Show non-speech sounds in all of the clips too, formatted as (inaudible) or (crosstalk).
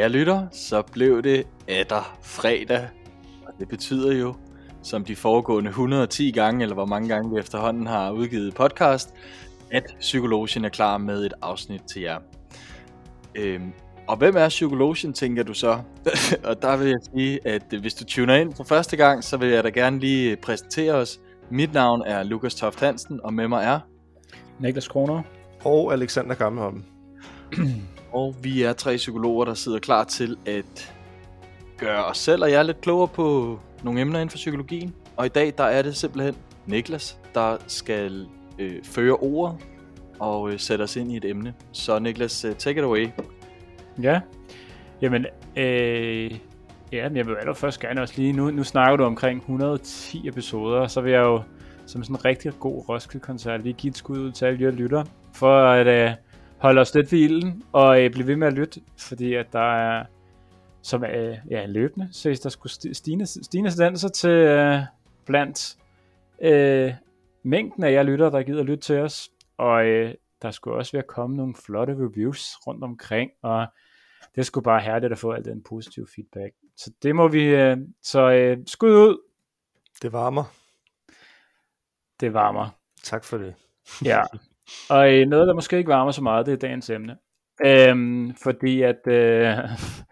Kære lytter, så blev det etter fredag, og det betyder jo, som de foregående 110 gange, eller hvor mange gange vi efterhånden har udgivet podcast, at Psykologien er klar med et afsnit til jer. Øhm, og hvem er Psykologien, tænker du så? (laughs) og der vil jeg sige, at hvis du tuner ind for første gang, så vil jeg da gerne lige præsentere os. Mit navn er Lukas Toft Hansen, og med mig er... Niklas Kroner. Og Alexander Gammelholm. (clears throat) Og vi er tre psykologer, der sidder klar til at gøre os selv og jer lidt klogere på nogle emner inden for psykologien. Og i dag, der er det simpelthen Niklas, der skal øh, føre ordet og øh, sætte os ind i et emne. Så Niklas, uh, take it away. Ja, jamen, øh, ja, men jeg vil allerførst gerne også lige, nu, nu snakker du omkring 110 episoder, så vil jeg jo som sådan en rigtig god Roskilde-koncert lige give et skud ud til alle jer lytter, for at øh, holde os lidt ved ilden og øh, blive ved med at lytte, fordi at der er, som er ja, løbende, så der skulle stigende, stigende tendenser til øh, blandt øh, mængden af jer lytter, der gider lytte til os, og øh, der skulle også være kommet nogle flotte reviews rundt omkring, og det skulle bare herligt at få al den positive feedback. Så det må vi, øh, så øh, skud ud. Det varmer. Det varmer. Tak for det. Ja, (laughs) og øh, noget, der måske ikke varmer så meget, det er dagens emne. Øhm, fordi at øh,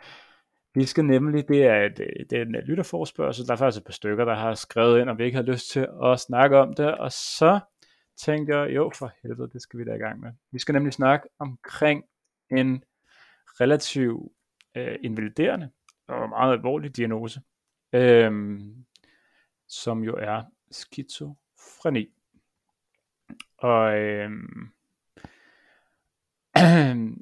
(laughs) vi skal nemlig, det er, et, øh, det er en øh, lytterforspørgsel, der er faktisk et par stykker, der har skrevet ind, og vi ikke har lyst til at snakke om det, og så tænkte jeg, jo for helvede, det skal vi da i gang med. Vi skal nemlig snakke omkring en relativ øh, invaliderende og meget alvorlig diagnose, øh, som jo er skizofreni. Og øh, (clears throat)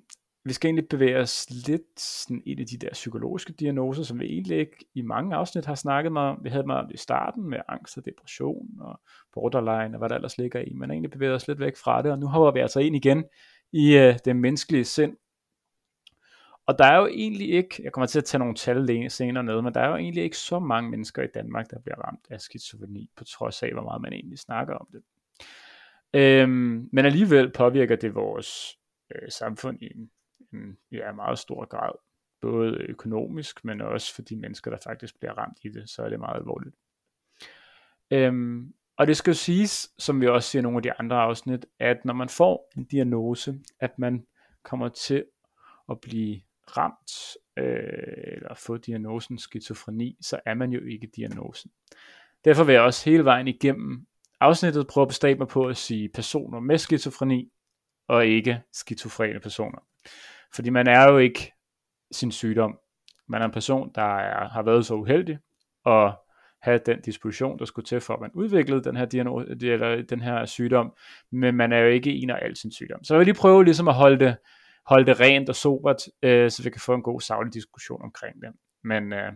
vi skal egentlig bevæge os lidt sådan ind i de der psykologiske diagnoser, som vi egentlig ikke i mange afsnit har snakket meget om. Vi havde meget om det i starten med angst og depression og borderline og hvad der ellers ligger i, men egentlig bevæger os lidt væk fra det, og nu hopper vi altså ind igen i øh, det menneskelige sind. Og der er jo egentlig ikke, jeg kommer til at tage nogle tal senere ned, men der er jo egentlig ikke så mange mennesker i Danmark, der bliver ramt af skizofreni, på trods af, hvor meget man egentlig snakker om det. Øhm, men alligevel påvirker det vores øh, samfund i en, en ja, meget stor grad. Både økonomisk, men også for de mennesker, der faktisk bliver ramt i det, så er det meget alvorligt. Øhm, og det skal jo siges, som vi også siger i nogle af de andre afsnit, at når man får en diagnose, at man kommer til at blive ramt, øh, eller få diagnosen skizofreni, så er man jo ikke diagnosen. Derfor vil jeg også hele vejen igennem afsnittet prøver at bestræbe mig på at sige personer med skizofreni, og ikke skizofrene personer. Fordi man er jo ikke sin sygdom. Man er en person, der er, har været så uheldig at have den disposition, der skulle til for, at man udviklede den her, diagnose, eller den her sygdom, men man er jo ikke en af al sin sygdom. Så jeg vil lige prøve ligesom at holde det, holde det rent og sobert, øh, så vi kan få en god savlig diskussion omkring det. Men øh,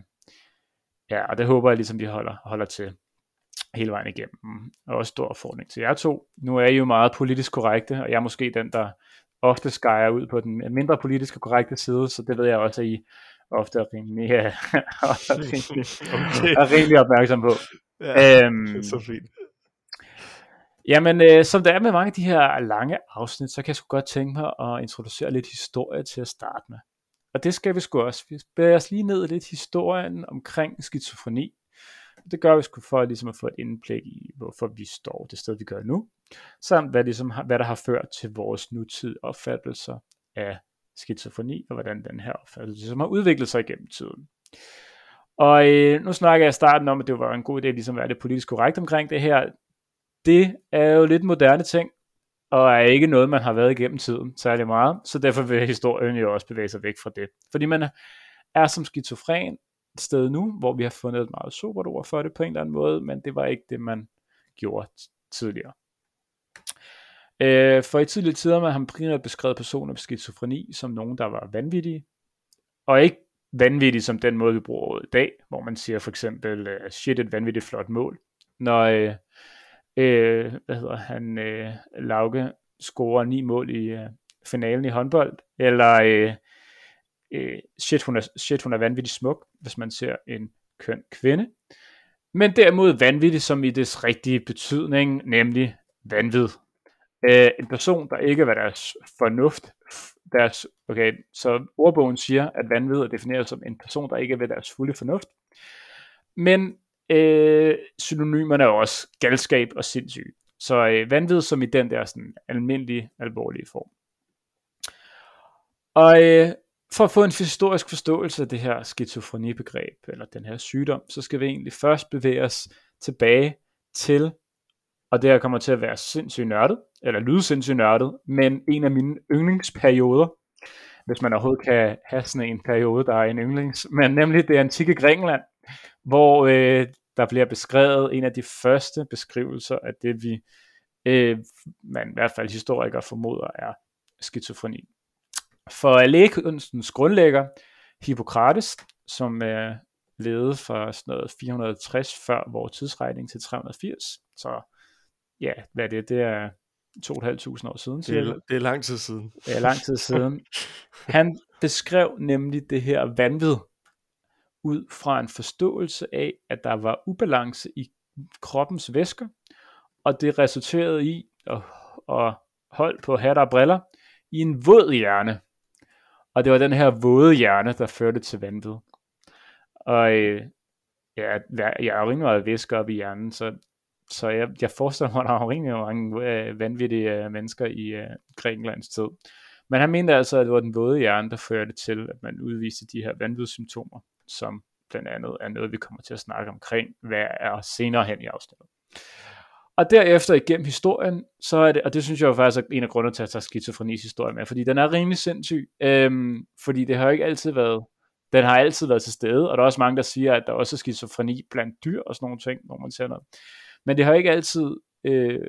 ja, og det håber jeg ligesom, vi holder, holder til hele vejen igennem. Og også stor forordning til jer to. Nu er I jo meget politisk korrekte, og jeg er måske den, der ofte skærer ud på den mindre politisk korrekte side, så det ved jeg også, at I ofte er rimelig, ja, (laughs) er rimelig, okay. er rimelig opmærksom på. Ja, øhm, det er så fint. Jamen, øh, som det er med mange af de her lange afsnit, så kan jeg sgu godt tænke mig at introducere lidt historie til at starte med. Og det skal vi sgu også. Vi bevæger os lige ned i lidt historien omkring skizofreni, det gør vi sgu for ligesom at få et indblik i, hvorfor vi står det sted, vi gør nu, samt hvad, ligesom, hvad der har ført til vores nutid opfattelser af skizofreni, og hvordan den her opfattelse ligesom har udviklet sig gennem tiden. Og øh, nu snakker jeg i starten om, at det var en god idé ligesom at være det politisk korrekt omkring det her. Det er jo lidt moderne ting, og er ikke noget, man har været igennem tiden særlig meget, så derfor vil historien jo også bevæge sig væk fra det. Fordi man er som skizofren sted nu, hvor vi har fundet et meget sobert ord for det på en eller anden måde, men det var ikke det, man gjorde tidligere. Øh, for i tidligere tider man har man primært beskrevet personer med skizofreni som nogen, der var vanvittige, og ikke vanvittige som den måde, vi bruger i dag, hvor man siger for eksempel, øh, shit, et vanvittigt flot mål. Når, øh, øh, hvad hedder han, øh, Lauke scorer ni mål i øh, finalen i håndbold, eller øh, øh, shit, hun er, shit, hun er vanvittigt smuk, hvis man ser en køn kvinde. Men derimod vanvittig som i dets rigtige betydning, nemlig vanvid. Øh, en person, der ikke hvad deres fornuft deres, okay, så ordbogen siger, at vanvid er defineret som en person, der ikke er ved deres fulde fornuft. Men øh, synonymerne er også galskab og sindssyg. Så øh, vanvid som i den der sådan almindelige, alvorlige form. Og øh, for at få en historisk forståelse af det her skizofrenibegreb, eller den her sygdom, så skal vi egentlig først bevæge os tilbage til, og det her kommer til at være sindssygt nørdet, eller lyde sindssygt nørdet, men en af mine yndlingsperioder, hvis man overhovedet kan have sådan en periode, der er en yndlings, men nemlig det antikke Grækenland, hvor øh, der bliver beskrevet en af de første beskrivelser af det, vi øh, man i hvert fald historikere formoder er skizofreni. For lægekunstens grundlægger, Hippokrates, som er levet fra sådan noget 460 før vores tidsregning til 380, så ja, hvad er det? Det er 2.500 år siden. Det er, det er lang tid siden. Det er lang tid siden. (laughs) Han beskrev nemlig det her vanvid ud fra en forståelse af, at der var ubalance i kroppens væsker, og det resulterede i at, at holde på hat og briller i en våd hjerne. Og det var den her våde hjerne, der førte til vandet. Og øh, ja, jeg er rimelig meget væske op i hjernen, så, så jeg, jeg forestiller mig, at der var rimelig mange øh, vanvittige øh, mennesker i øh, Grækenlands tid. Men han mente altså, at det var den våde hjerne, der førte til, at man udviste de her vanvidssymptomer, som blandt andet er noget, vi kommer til at snakke omkring, hvad er senere hen i afsnittet. Og derefter igennem historien, så er det, og det synes jeg jo faktisk er en af grundene til at tage skizofrenis historie med, fordi den er rimelig sindssyg, øhm, fordi det har jo ikke altid været, den har altid været til stede, og der er også mange, der siger, at der også er skizofreni blandt dyr og sådan nogle ting, hvor man ser noget. Men det har ikke altid øh,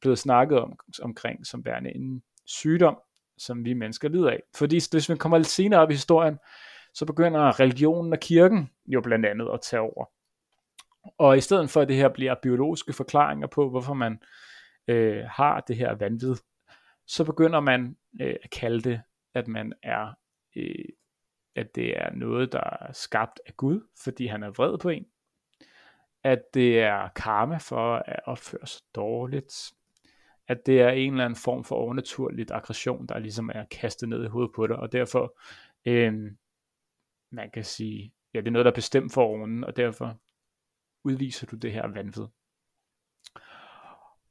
blevet snakket om, omkring som værende en sygdom, som vi mennesker lider af. Fordi hvis man kommer lidt senere op i historien, så begynder religionen og kirken jo blandt andet at tage over. Og i stedet for at det her bliver biologiske forklaringer på, hvorfor man øh, har det her vanvid, så begynder man øh, at kalde det, at man er, øh, at det er noget, der er skabt af Gud, fordi han er vred på en. At det er karma for at opføre sig dårligt. At det er en eller anden form for overnaturligt aggression, der ligesom er kastet ned i hovedet på dig, og derfor, øh, man kan sige, ja, det er noget, der er bestemt for oven, og derfor udviser du det her vanvid.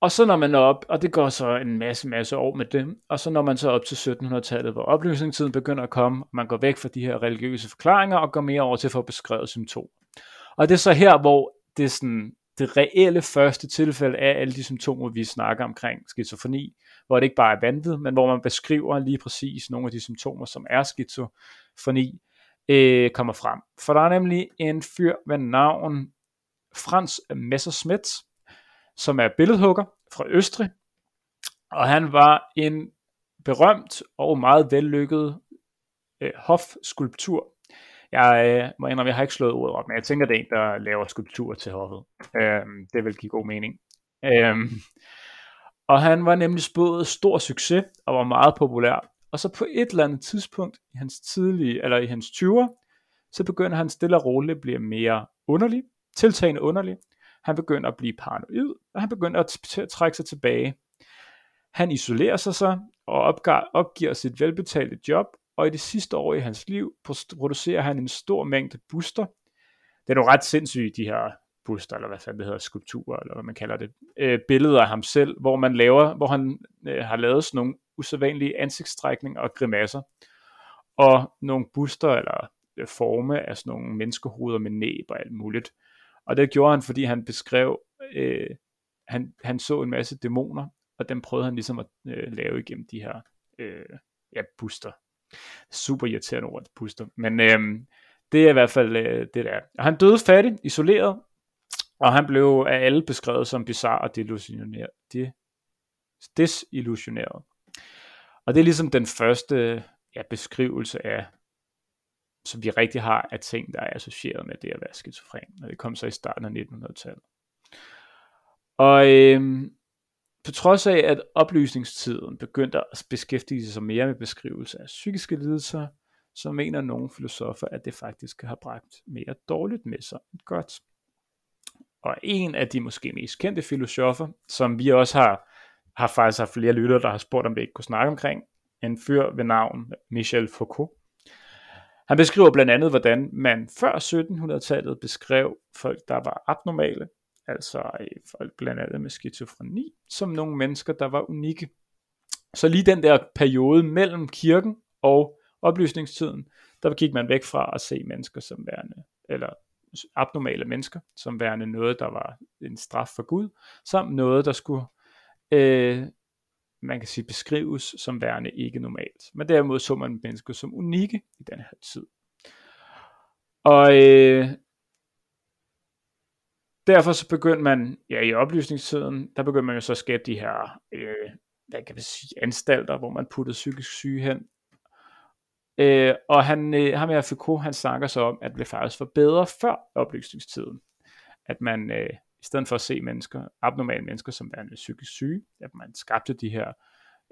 Og så når man er op, og det går så en masse, masse år med det, og så når man så op til 1700-tallet, hvor oplysningstiden begynder at komme, og man går væk fra de her religiøse forklaringer, og går mere over til at få beskrevet symptomer. Og det er så her, hvor det er sådan, det reelle første tilfælde af alle de symptomer, vi snakker omkring skizofreni, hvor det ikke bare er vanvid, men hvor man beskriver lige præcis nogle af de symptomer, som er skizofreni, øh, kommer frem. For der er nemlig en fyr ved navn Frans Messerschmidt, som er billedhugger fra Østrig, og han var en berømt og meget vellykket øh, hofskulptur. Jeg øh, må indrømme, jeg har ikke slået ordet op, men jeg tænker, det er en, der laver skulpturer til hoffet. Øh, det vil give god mening. Øh, og han var nemlig spået stor succes og var meget populær. Og så på et eller andet tidspunkt i hans tidlige, eller i hans 20'er, så begynder han stille og roligt at blive mere underlig, tiltagende underlig. Han begynder at blive paranoid, og han begynder at, at trække sig tilbage. Han isolerer sig så og opgiver, opgiver sit velbetalte job, og i det sidste år i hans liv producerer han en stor mængde buster. Det er nogle ret sindssyge, de her buster, eller hvad fanden det hedder, skulpturer, eller hvad man kalder det, øh, billeder af ham selv, hvor man laver, hvor han øh, har lavet sådan nogle usædvanlige ansigtstrækninger og grimasser, og nogle buster eller øh, forme af sådan nogle menneskehoveder med næb og alt muligt. Og det gjorde han, fordi han beskrev, øh, han, han så en masse dæmoner, og dem prøvede han ligesom at øh, lave igennem de her øh, ja, booster. Super irriterende ord, booster. Men øh, det er i hvert fald øh, det der. Og han døde fattig, isoleret, og han blev af alle beskrevet som bizarre og delusioneret. De, desillusioneret. Og det er ligesom den første ja, beskrivelse af som vi rigtig har af ting, der er associeret med det at være skizofren. Og det kom så i starten af 1900-tallet. Og øhm, på trods af, at oplysningstiden begyndte at beskæftige sig mere med beskrivelse af psykiske lidelser, så mener nogle filosofer, at det faktisk har bragt mere dårligt med sig end godt. Og en af de måske mest kendte filosofer, som vi også har, har faktisk haft flere lyttere, der har spurgt, om vi ikke kunne snakke omkring, en fyr ved navn Michel Foucault. Han beskriver blandt andet, hvordan man før 1700-tallet beskrev folk, der var abnormale, altså øh, folk blandt andet med skizofreni, som nogle mennesker, der var unikke. Så lige den der periode mellem kirken og oplysningstiden, der gik man væk fra at se mennesker som værende, eller abnormale mennesker, som værende noget, der var en straf for Gud, samt noget, der skulle, øh, man kan sige, beskrives som værende ikke normalt. Men derimod så man mennesker som unikke i den her tid. Og øh, derfor så begyndte man, ja i oplysningstiden, der begyndte man jo så at skabe de her, øh, hvad kan man sige, anstalter, hvor man puttede psykisk syge hen. Øh, og han, øh, ham her Foucault, han snakker så om, at det faktisk var bedre før oplysningstiden. At man, øh, stedet for at se mennesker, abnormale mennesker som værende psykisk syge, at man skabte de her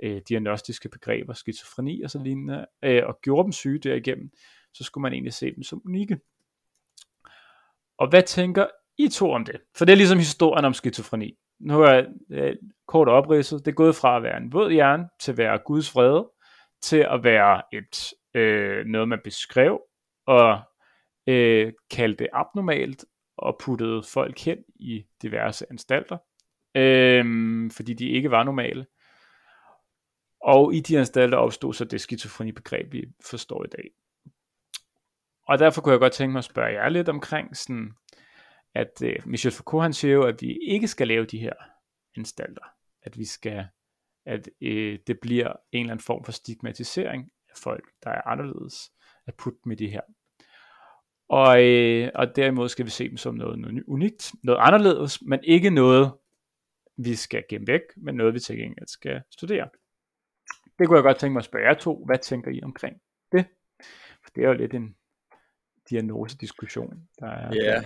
øh, diagnostiske begreber, skizofreni og så lignende, øh, og gjorde dem syge derigennem, så skulle man egentlig se dem som unikke. Og hvad tænker I to om det? For det er ligesom historien om skizofreni. Nu er jeg øh, kort opridset. Det er gået fra at være en våd hjerne til at være Guds fred, til at være et øh, noget, man beskrev og øh, kaldte det abnormalt og puttede folk hen i diverse anstalter, øh, fordi de ikke var normale. Og i de anstalter opstod så det skizofreni-begreb, vi forstår i dag. Og derfor kunne jeg godt tænke mig at spørge jer lidt omkring sådan, at øh, Michel Foucault han siger jo, at vi ikke skal lave de her anstalter. At vi skal, at øh, det bliver en eller anden form for stigmatisering af folk, der er anderledes, at putte med i her. Og, øh, og derimod skal vi se dem som noget unikt, noget anderledes, men ikke noget, vi skal gemme væk, men noget, vi til gengæld skal studere. Det kunne jeg godt tænke mig at spørge jer to. Hvad tænker I omkring det? For det er jo lidt en diagnosediskussion. Der er, ja, er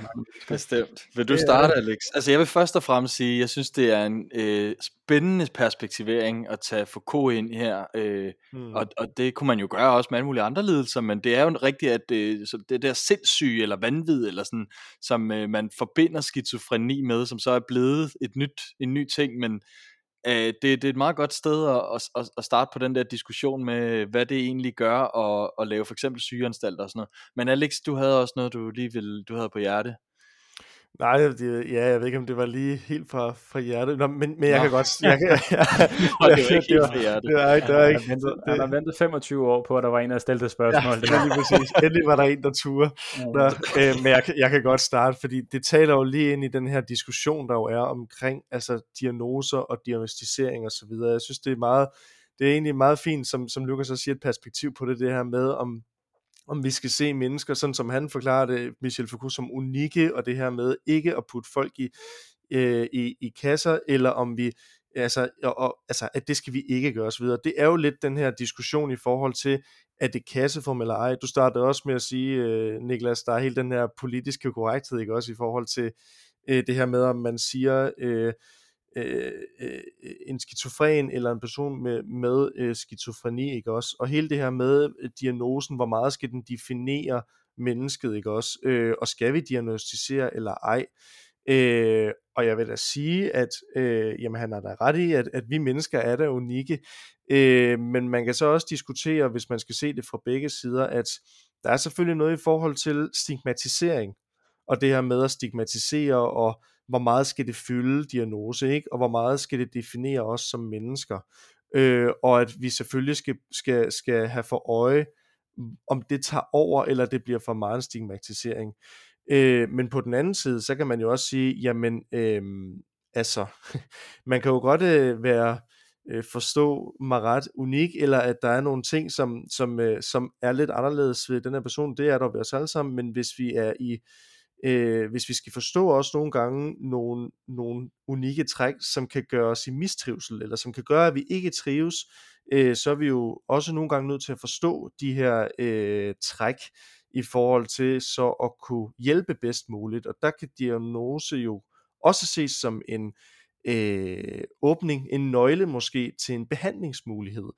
bestemt. Vil du starte, Alex? Altså jeg vil først og fremmest sige, jeg synes, det er en øh, spændende perspektivering at tage Foucault ind her, øh, hmm. og, og det kunne man jo gøre også med alle mulige andre lidelser, men det er jo rigtigt, at øh, så det der sindssyge eller vanvid, eller sådan, som øh, man forbinder skizofreni med, som så er blevet et nyt, en ny ting, men øh, det, det er et meget godt sted at, at, at starte på den der diskussion med, hvad det egentlig gør at, at lave for eksempel sygeanstalter og sådan noget. Men Alex, du havde også noget, du lige ville, du havde på hjerte. Nej, det, ja, jeg ved ikke, om det var lige helt fra, fra hjertet, Nå, men, men jeg Nå. kan godt... Jeg, kan, (laughs) (laughs) jeg, Nå, det var ikke helt fra hjertet. Det var ikke, det var ikke. Han, ventet, har ventet 25 år på, at der var en, der stillede spørgsmål. Ja, det var lige præcis. Endelig var der en, der turde. Ja. øh, men jeg, jeg kan godt starte, fordi det taler jo lige ind i den her diskussion, der jo er omkring altså, diagnoser og diagnostisering og så videre. Jeg synes, det er meget... Det er egentlig meget fint, som, som Lukas også siger, et perspektiv på det, det her med, om, om vi skal se mennesker, sådan som han forklarer det, Michel Foucault, som unikke, og det her med ikke at putte folk i, øh, i, i kasser, eller om vi, altså, og, og, altså, at det skal vi ikke gøre osv. Det er jo lidt den her diskussion i forhold til, at det kasseform eller ej. Du startede også med at sige, øh, Niklas, der er hele den her politiske korrekthed, ikke også i forhold til øh, det her med, om man siger, øh, øh, øh, en skizofren eller en person med, med øh, skizofreni, ikke også? Og hele det her med øh, diagnosen, hvor meget skal den definere mennesket, ikke også? Øh, og skal vi diagnostisere eller ej? Øh, og jeg vil da sige, at øh, jamen, han har da ret i, at, at vi mennesker er da unikke, øh, men man kan så også diskutere, hvis man skal se det fra begge sider, at der er selvfølgelig noget i forhold til stigmatisering, og det her med at stigmatisere og hvor meget skal det fylde diagnose, ikke? og hvor meget skal det definere os som mennesker. Øh, og at vi selvfølgelig skal, skal, skal have for øje, om det tager over, eller det bliver for meget en stigmatisering. Øh, men på den anden side, så kan man jo også sige, jamen, øh, altså, (laughs) man kan jo godt øh, være øh, forstå mig ret unik, eller at der er nogle ting, som, som, øh, som er lidt anderledes ved den her person, det er der ved os alle sammen, men hvis vi er i øh, hvis vi skal forstå også nogle gange nogle, nogle unikke træk, som kan gøre os i mistrivsel, eller som kan gøre, at vi ikke trives, øh, så er vi jo også nogle gange nødt til at forstå de her øh, træk i forhold til så at kunne hjælpe bedst muligt. Og der kan diagnose jo også ses som en øh, åbning, en nøgle måske til en behandlingsmulighed,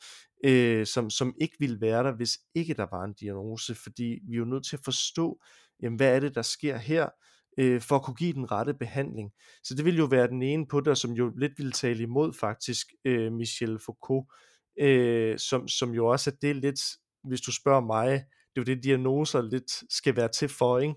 øh, som, som ikke ville være der, hvis ikke der var en diagnose, fordi vi er jo nødt til at forstå, jamen, hvad er det, der sker her, øh, for at kunne give den rette behandling. Så det vil jo være den ene på det, som jo lidt ville tale imod faktisk øh, Michel Foucault, øh, som, som jo også er det lidt, hvis du spørger mig, det er jo det, diagnoser lidt skal være til for, ikke?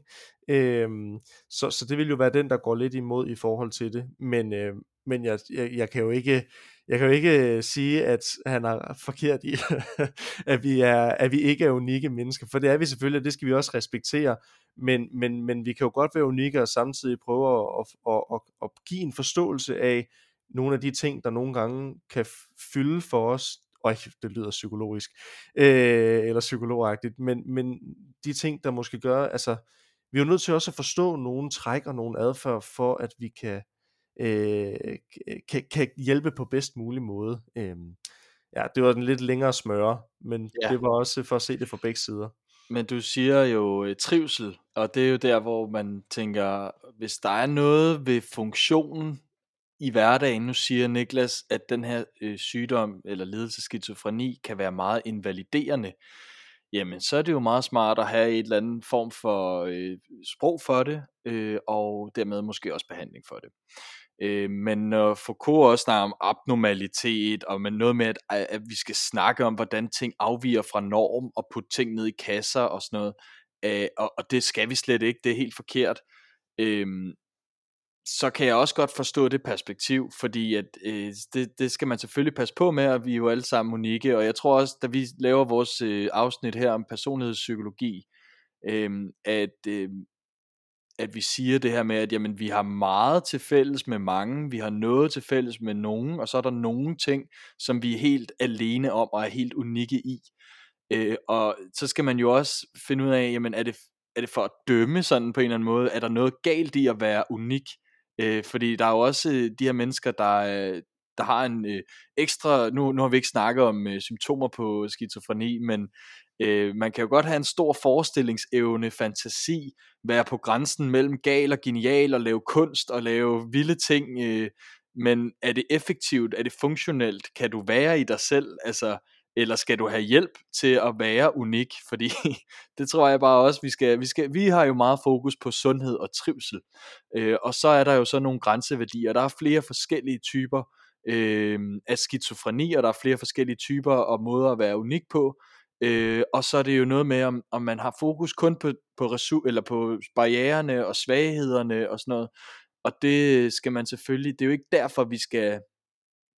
Øhm, så, så det vil jo være den, der går lidt imod i forhold til det, men, øh, men jeg, jeg, jeg kan jo ikke, jeg kan jo ikke øh, sige, at han er forkert i, (laughs) at, vi er, at vi ikke er unikke mennesker, for det er vi selvfølgelig, og det skal vi også respektere, men, men, men vi kan jo godt være unikke og samtidig prøve at, at, at, at give en forståelse af nogle af de ting, der nogle gange kan fylde for os, og det lyder psykologisk, øh, eller psykologagtigt, men, men de ting, der måske gør, altså, vi er jo nødt til også at forstå nogle træk og nogle adfærd, for at vi kan, øh, kan, kan hjælpe på bedst mulig måde. Øh, ja, det var en lidt længere smøre, men ja. det var også for at se det fra begge sider. Men du siger jo øh, trivsel, og det er jo der, hvor man tænker, hvis der er noget ved funktionen i hverdagen, nu siger Niklas, at den her øh, sygdom eller ledelseskizofreni kan være meget invaliderende, jamen så er det jo meget smart at have et eller andet form for øh, sprog for det, øh, og dermed måske også behandling for det. Øh, men når Foucault også snakker om abnormalitet, og med noget med, at, at vi skal snakke om, hvordan ting afviger fra norm, og putte ting ned i kasser og sådan noget, øh, og, og det skal vi slet ikke, det er helt forkert. Øh, så kan jeg også godt forstå det perspektiv, fordi at, øh, det, det skal man selvfølgelig passe på med, og vi er jo alle sammen unikke, og jeg tror også, da vi laver vores øh, afsnit her om personlighedspsykologi, øh, at, øh, at vi siger det her med, at jamen, vi har meget til fælles med mange, vi har noget til fælles med nogen, og så er der nogle ting, som vi er helt alene om og er helt unikke i. Øh, og så skal man jo også finde ud af, jamen er det, er det for at dømme sådan på en eller anden måde, er der noget galt i at være unik? Øh, fordi der er jo også øh, de her mennesker, der, øh, der har en øh, ekstra, nu, nu har vi ikke snakket om øh, symptomer på skizofreni, men øh, man kan jo godt have en stor forestillingsevne, fantasi, være på grænsen mellem gal og genial, og lave kunst og lave vilde ting, øh, men er det effektivt, er det funktionelt, kan du være i dig selv, altså eller skal du have hjælp til at være unik, (laughs) fordi det tror jeg bare også, vi skal, vi skal, vi har jo meget fokus på sundhed og trivsel, øh, og så er der jo så nogle grænseværdier, der er flere forskellige typer øh, af skizofreni, og der er flere forskellige typer og måder at være unik på, øh, og så er det jo noget med, om, om man har fokus kun på, på, resu- eller på barriererne og svaghederne og sådan noget, og det skal man selvfølgelig, det er jo ikke derfor, vi skal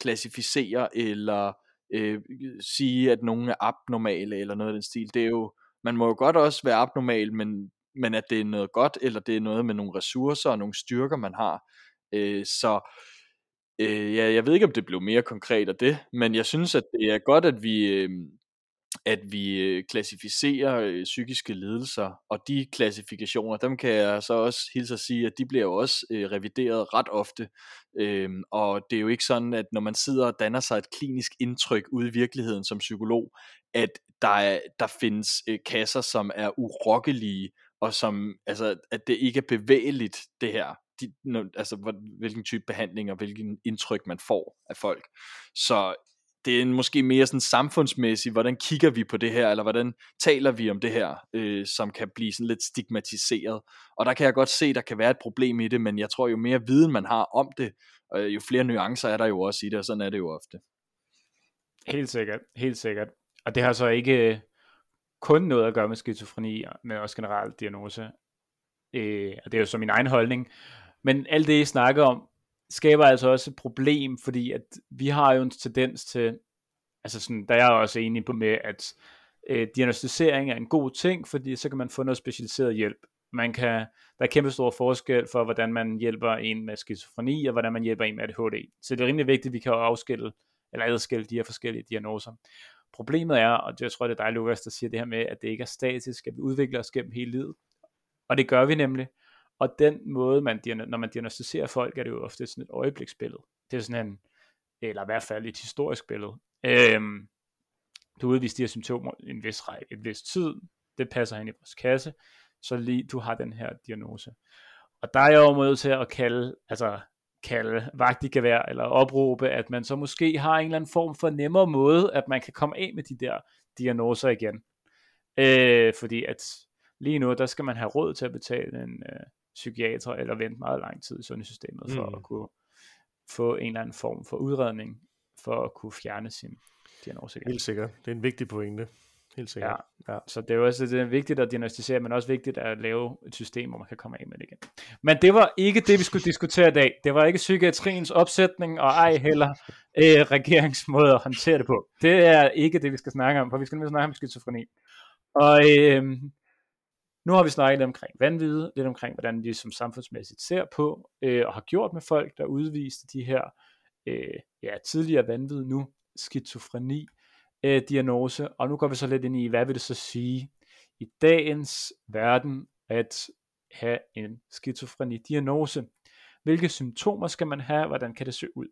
klassificere eller øh, sige, at nogen er abnormale eller noget af den stil. Det er jo, man må jo godt også være abnormal, men, men at det er noget godt, eller det er noget med nogle ressourcer og nogle styrker, man har. Øh, så øh, ja, jeg ved ikke, om det blev mere konkret af det, men jeg synes, at det er godt, at vi, øh, at vi øh, klassificerer øh, psykiske lidelser, og de klassifikationer, dem kan jeg så også hilse at sige, at de bliver jo også øh, revideret ret ofte, øhm, og det er jo ikke sådan, at når man sidder og danner sig et klinisk indtryk ude i virkeligheden som psykolog, at der, er, der findes øh, kasser, som er urokkelige, og som, altså, at det ikke er bevægeligt, det her, de, altså hvilken type behandling og hvilken indtryk man får af folk. Så det er måske mere sådan samfundsmæssigt, hvordan kigger vi på det her, eller hvordan taler vi om det her, øh, som kan blive sådan lidt stigmatiseret. Og der kan jeg godt se, der kan være et problem i det, men jeg tror jo mere viden man har om det, øh, jo flere nuancer er der jo også i det, og sådan er det jo ofte. Helt sikkert, helt sikkert. Og det har så ikke øh, kun noget at gøre med skizofreni, men også generelt diagnose. Øh, og det er jo så min egen holdning. Men alt det, I snakker om, skaber altså også et problem, fordi at vi har jo en tendens til, altså sådan, der er jeg også enig på med, at øh, diagnostisering er en god ting, fordi så kan man få noget specialiseret hjælp. Man kan, der er kæmpe stor forskel for, hvordan man hjælper en med skizofreni, og hvordan man hjælper en med ADHD. Så det er rimelig vigtigt, at vi kan afskille, eller adskille de her forskellige diagnoser. Problemet er, og det, jeg tror, det er dig, Lukas, der siger det her med, at det ikke er statisk, at vi udvikler os gennem hele livet. Og det gør vi nemlig. Og den måde, man, når man diagnostiserer folk, er det jo ofte sådan et øjebliksbillede. Det er sådan en, eller i hvert fald et historisk billede. Øhm, du udviser de her symptomer en vis række, en vis tid, det passer ind i vores kasse, så lige du har den her diagnose. Og der er jeg jo nødt til at kalde, altså kalde vagt i gevær, eller opråbe, at man så måske har en eller anden form for nemmere måde, at man kan komme af med de der diagnoser igen. Øh, fordi at lige nu, der skal man have råd til at betale en, øh, psykiater, eller vente meget lang tid i sundhedssystemet for mm. at kunne få en eller anden form for udredning for at kunne fjerne sin diagnose igen. Helt sikkert. Det er en vigtig pointe. Helt sikkert. Ja. ja. Så det er jo også det er vigtigt at diagnostisere, men også vigtigt at lave et system, hvor man kan komme af med det igen. Men det var ikke det, vi skulle diskutere i dag. Det var ikke psykiatriens opsætning, og ej heller øh, regeringsmåde at håndtere det på. Det er ikke det, vi skal snakke om, for vi skal nemlig snakke om skizofreni. Og øh, nu har vi snakket lidt omkring vanvid, lidt omkring, hvordan vi som samfundsmæssigt ser på, øh, og har gjort med folk, der udviste de her øh, ja, tidligere vanvid, nu skizofreni øh, diagnose, og nu går vi så lidt ind i, hvad vil det så sige i dagens verden at have en skizofreni-diagnose? Hvilke symptomer skal man have? Hvordan kan det se ud?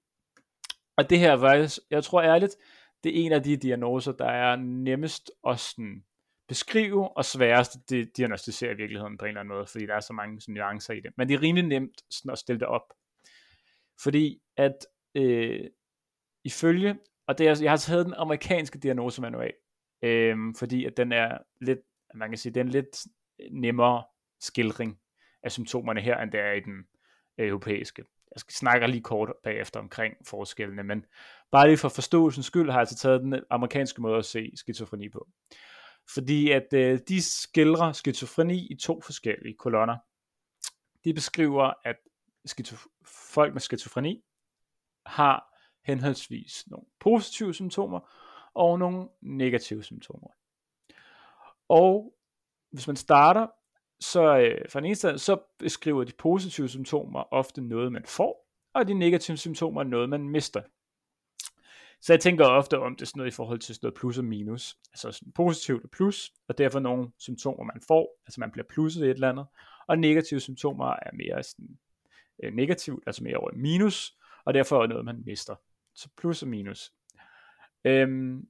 Og det her jeg tror ærligt, det er en af de diagnoser, der er nemmest at sådan beskrive, og sværest at diagnostisere i virkeligheden på en eller anden måde, fordi der er så mange sådan, nuancer i det. Men det er rimelig nemt sådan, at stille det op. Fordi at øh, ifølge og det er, jeg har taget den amerikanske diagnosemanual, øh, fordi at den er lidt, man kan sige, den er lidt nemmere skildring af symptomerne her, end det er i den øh, europæiske. Jeg skal lige kort bagefter omkring forskellene, men bare lige for forståelsens skyld har jeg altså taget den amerikanske måde at se skizofreni på. Fordi at øh, de skildrer skizofreni i to forskellige kolonner. De beskriver, at skizof- folk med skizofreni har henholdsvis nogle positive symptomer og nogle negative symptomer. Og hvis man starter, så øh, fra den ene side, så beskriver de positive symptomer ofte noget, man får, og de negative symptomer noget, man mister. Så jeg tænker ofte om det sådan noget i forhold til sådan noget plus og minus. Altså sådan positivt og plus, og derfor nogle symptomer, man får, altså man bliver plusset i et eller andet, og negative symptomer er mere sådan øh, negativt, altså mere over minus, og derfor er noget, man mister. Så plus og minus. Øhm,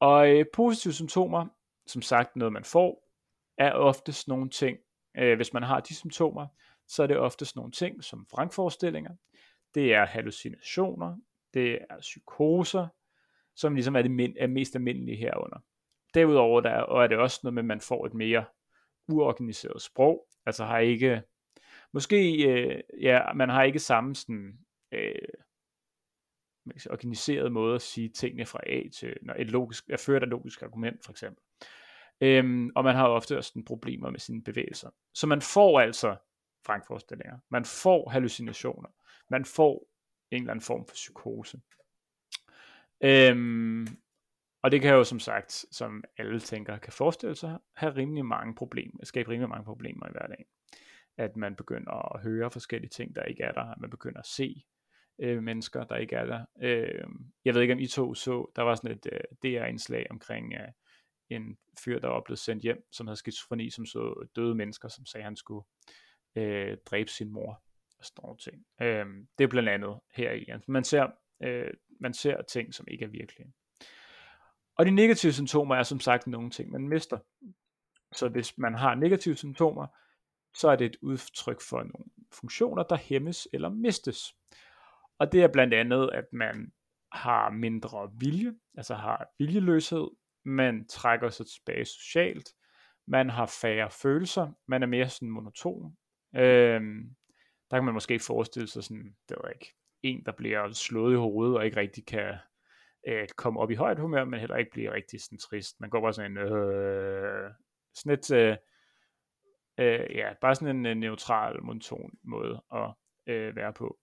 og øh, positive symptomer, som sagt noget man får, er oftest nogle ting, øh, hvis man har de symptomer, så er det oftest nogle ting som vrangforestillinger, det er hallucinationer, det er psykoser, som ligesom er det min, er mest almindelige herunder. Derudover der, og er det også noget med, at man får et mere uorganiseret sprog, altså har ikke, måske, øh, ja, man har ikke samme sådan, øh, man kan sige, organiseret måde at sige tingene fra A til, når et logisk, jeg fører et logisk argument for eksempel. Øhm, og man har ofte også problemer med sine bevægelser. Så man får altså vrangforestillinger, man får hallucinationer, man får en eller anden form for psykose. Øhm, og det kan jo som sagt, som alle tænker, kan forestille sig, have rimelig mange problemer, skabe rimelig mange problemer i hverdagen. At man begynder at høre forskellige ting, der ikke er der, at man begynder at se øh, mennesker, der ikke er der. Øh, jeg ved ikke, om I to så, der var sådan et øh, DR-indslag omkring øh, en fyr, der var blevet sendt hjem, som havde skizofreni, som så døde mennesker, som sagde, at han skulle øh, dræbe sin mor og sådan nogle ting. Øh, det er blandt andet her i. Man ser, øh, man ser ting, som ikke er virkelige. Og de negative symptomer er som sagt nogle ting, man mister. Så hvis man har negative symptomer, så er det et udtryk for nogle funktioner, der hæmmes eller mistes. Og det er blandt andet, at man har mindre vilje, altså har viljeløshed, man trækker sig tilbage socialt, man har færre følelser, man er mere sådan monoton. Øhm, der kan man måske forestille sig sådan, det var ikke, en, der bliver slået i hovedet og ikke rigtig kan øh, komme op i højt humør, men heller ikke blive rigtig sådan trist. Man går bare sådan en, øh, sådan et, øh, øh, ja, bare sådan en, øh, neutral, monoton måde at øh, være på.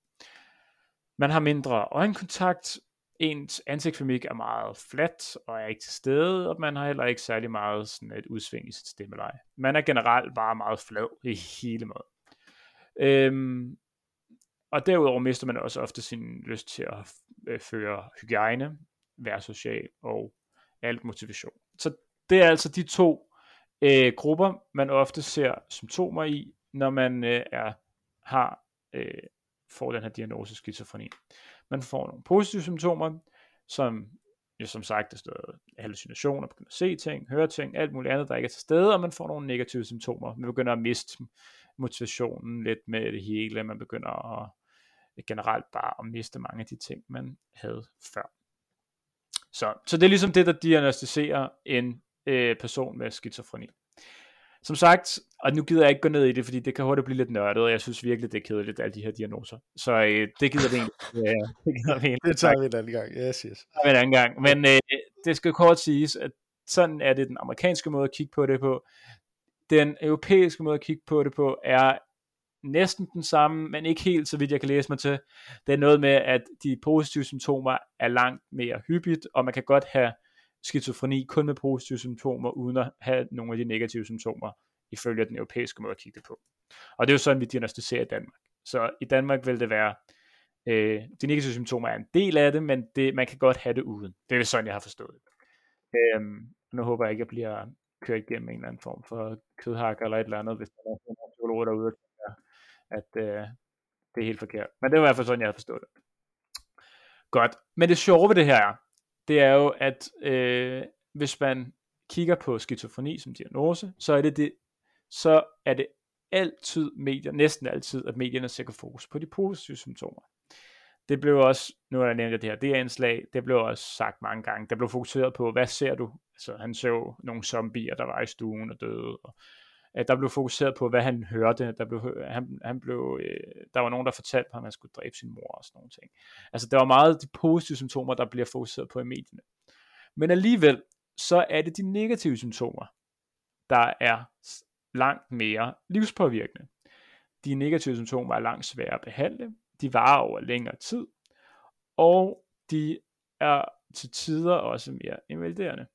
Man har mindre øjenkontakt, ens ansigtsmimik er meget flat og er ikke til stede, og man har heller ikke særlig meget sådan et udsving i sit stemmeleje. Man er generelt bare meget flad i hele måden. Øhm, og derudover mister man også ofte sin lyst til at øh, føre hygiejne, være social og alt motivation. Så det er altså de to øh, grupper, man ofte ser symptomer i, når man øh, er har øh, får den her diagnose skizofreni. Man får nogle positive symptomer, som jo som sagt er større hallucinationer, begynder at se ting, høre ting, alt muligt andet, der ikke er til stede, og man får nogle negative symptomer. Man begynder at miste motivationen lidt med det hele, man begynder at generelt bare at miste mange af de ting, man havde før. Så, så det er ligesom det, der diagnostiserer en øh, person med skizofreni. som sagt, og nu gider jeg ikke gå ned i det, fordi det kan hurtigt blive lidt nørdet, og jeg synes virkelig, det er kedeligt, alle de her diagnoser. Så øh, det gider vi egentlig. Ja, (laughs) det, gider vi det tager vi en anden gang, yes, yes. Det tager vi en anden gang. Men øh, det skal kort siges, at sådan er det den amerikanske måde at kigge på det på. Den europæiske måde at kigge på det på er næsten den samme, men ikke helt, så vidt jeg kan læse mig til. Det er noget med, at de positive symptomer er langt mere hyppigt, og man kan godt have skizofreni kun med positive symptomer, uden at have nogle af de negative symptomer, ifølge den europæiske måde at kigge det på. Og det er jo sådan, vi diagnostiserer i Danmark. Så i Danmark vil det være, øh, de negative symptomer er en del af det, men det, man kan godt have det uden. Det er sådan, jeg har forstået det. Øhm, nu håber jeg ikke, at jeg bliver kørt igennem en eller anden form for kødhak eller et eller andet, hvis der er nogle psykologer derude, tænker, at øh, det er helt forkert. Men det var i hvert fald sådan, jeg har forstået det. Godt. Men det sjove ved det her er, det er jo, at øh, hvis man kigger på skizofreni som diagnose, så er det, det, så er det altid medier, næsten altid, at medierne sætter fokus på de positive symptomer. Det blev også, nu har jeg nævnt det her det indslag, det blev også sagt mange gange, der blev fokuseret på, hvad ser du? Altså han så nogle zombier, der var i stuen og døde, og at der blev fokuseret på, hvad han hørte. Der, blev, han, han blev, øh, der var nogen, der fortalte ham, at han skulle dræbe sin mor og sådan nogle ting. Altså, der var meget de positive symptomer, der bliver fokuseret på i medierne. Men alligevel, så er det de negative symptomer, der er langt mere livspåvirkende. De negative symptomer er langt sværere at behandle, de varer over længere tid, og de er til tider også mere invaliderende.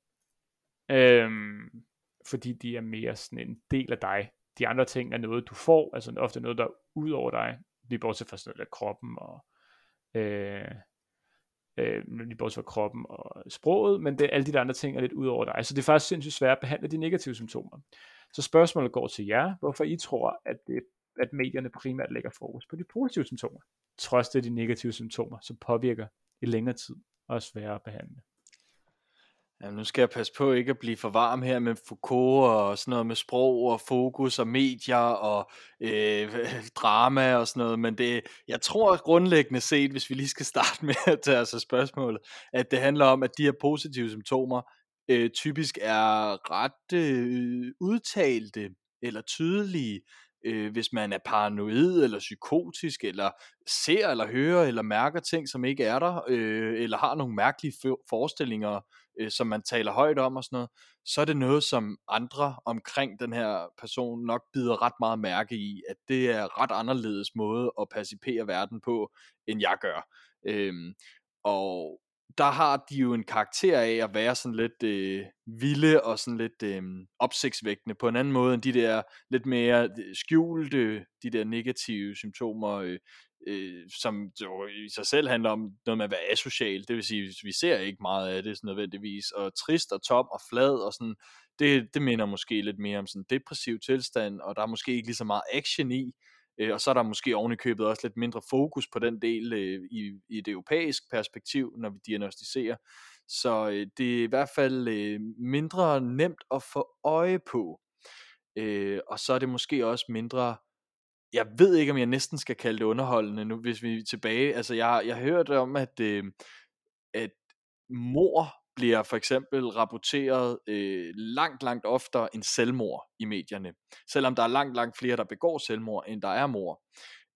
Øhm, fordi de er mere sådan en del af dig. De andre ting er noget, du får, altså ofte noget, der er ud over dig, lige bortset fra sådan noget af kroppen og øh, øh, lige bortset fra kroppen og sproget, men det, alle de andre ting er lidt ud over dig. Så det er faktisk sindssygt svært at behandle de negative symptomer. Så spørgsmålet går til jer, hvorfor I tror, at, det, at medierne primært lægger fokus på de positive symptomer, trods det de negative symptomer, som påvirker i længere tid og er sværere at behandle. Jamen, nu skal jeg passe på ikke at blive for varm her med Foucault og sådan noget med sprog og fokus og medier og øh, (laughs) drama og sådan noget, men det, jeg tror grundlæggende set, hvis vi lige skal (laughs) starte med at tage os af spørgsmålet, at det handler om, at de her positive symptomer øh, typisk er ret øh, udtalte eller tydelige, øh, hvis man er paranoid eller psykotisk, eller ser eller hører eller mærker ting, som ikke er der, øh, eller har nogle mærkelige forestillinger, øh, som man taler højt om og sådan noget, så er det noget, som andre omkring den her person nok bider ret meget mærke i, at det er ret anderledes måde at pacipere verden på, end jeg gør. Øh, og der har de jo en karakter af at være sådan lidt øh, vilde og sådan lidt øh, opsigtsvækkende på en anden måde end de der lidt mere øh, skjulte, de der negative symptomer, øh, øh, som jo i sig selv handler om noget med at være asocial, det vil sige, vi ser ikke meget af det sådan nødvendigvis, og trist og tom og flad og sådan, det, det minder måske lidt mere om sådan en depressiv tilstand, og der er måske ikke lige så meget action i, Øh, og så er der måske oven i købet også lidt mindre fokus på den del øh, i, i et europæisk perspektiv, når vi diagnostiserer. Så øh, det er i hvert fald øh, mindre nemt at få øje på. Øh, og så er det måske også mindre jeg ved ikke, om jeg næsten skal kalde det underholdende nu, hvis vi er tilbage. Altså, jeg, jeg har hørt om, at, øh, at mor bliver for eksempel rapporteret øh, langt, langt oftere end selvmord i medierne. Selvom der er langt, langt flere, der begår selvmord, end der er mor.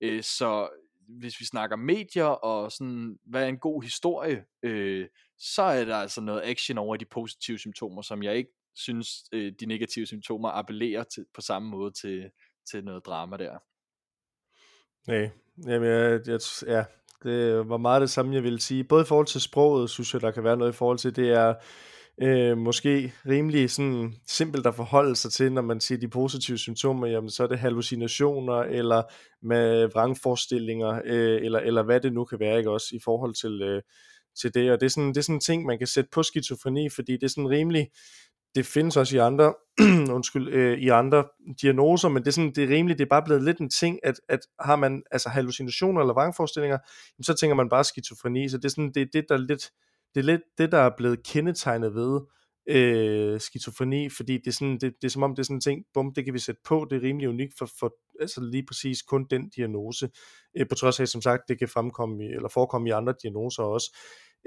Øh, så hvis vi snakker medier og sådan, hvad er en god historie, øh, så er der altså noget action over de positive symptomer, som jeg ikke synes, øh, de negative symptomer appellerer til, på samme måde til, til noget drama der. Nej, jamen, jeg, jeg, ja, Øh, det var meget det samme, jeg ville sige. Både i forhold til sproget, synes jeg, der kan være noget i forhold til, det er øh, måske rimelig sådan simpelt at forholde sig til, når man siger de positive symptomer, jamen så er det hallucinationer, eller med vrangforestillinger, øh, eller, eller hvad det nu kan være, ikke også, i forhold til, øh, til det. Og det er, sådan, det er sådan en ting, man kan sætte på skizofreni, fordi det er sådan rimelig, det findes også i andre, (clears throat) undskyld, øh, i andre diagnoser, men det er, sådan, det er rimeligt, det er bare blevet lidt en ting, at, at har man altså hallucinationer eller vrangforestillinger, så tænker man bare skizofreni, så det er sådan, det, det der er lidt, det er lidt det, der er blevet kendetegnet ved øh, skizofreni, fordi det er, sådan, det, det er som om, det er sådan en ting, bum, det kan vi sætte på, det er rimelig unikt for, for altså lige præcis kun den diagnose, øh, på trods af, som sagt, det kan fremkomme i, eller forekomme i andre diagnoser også.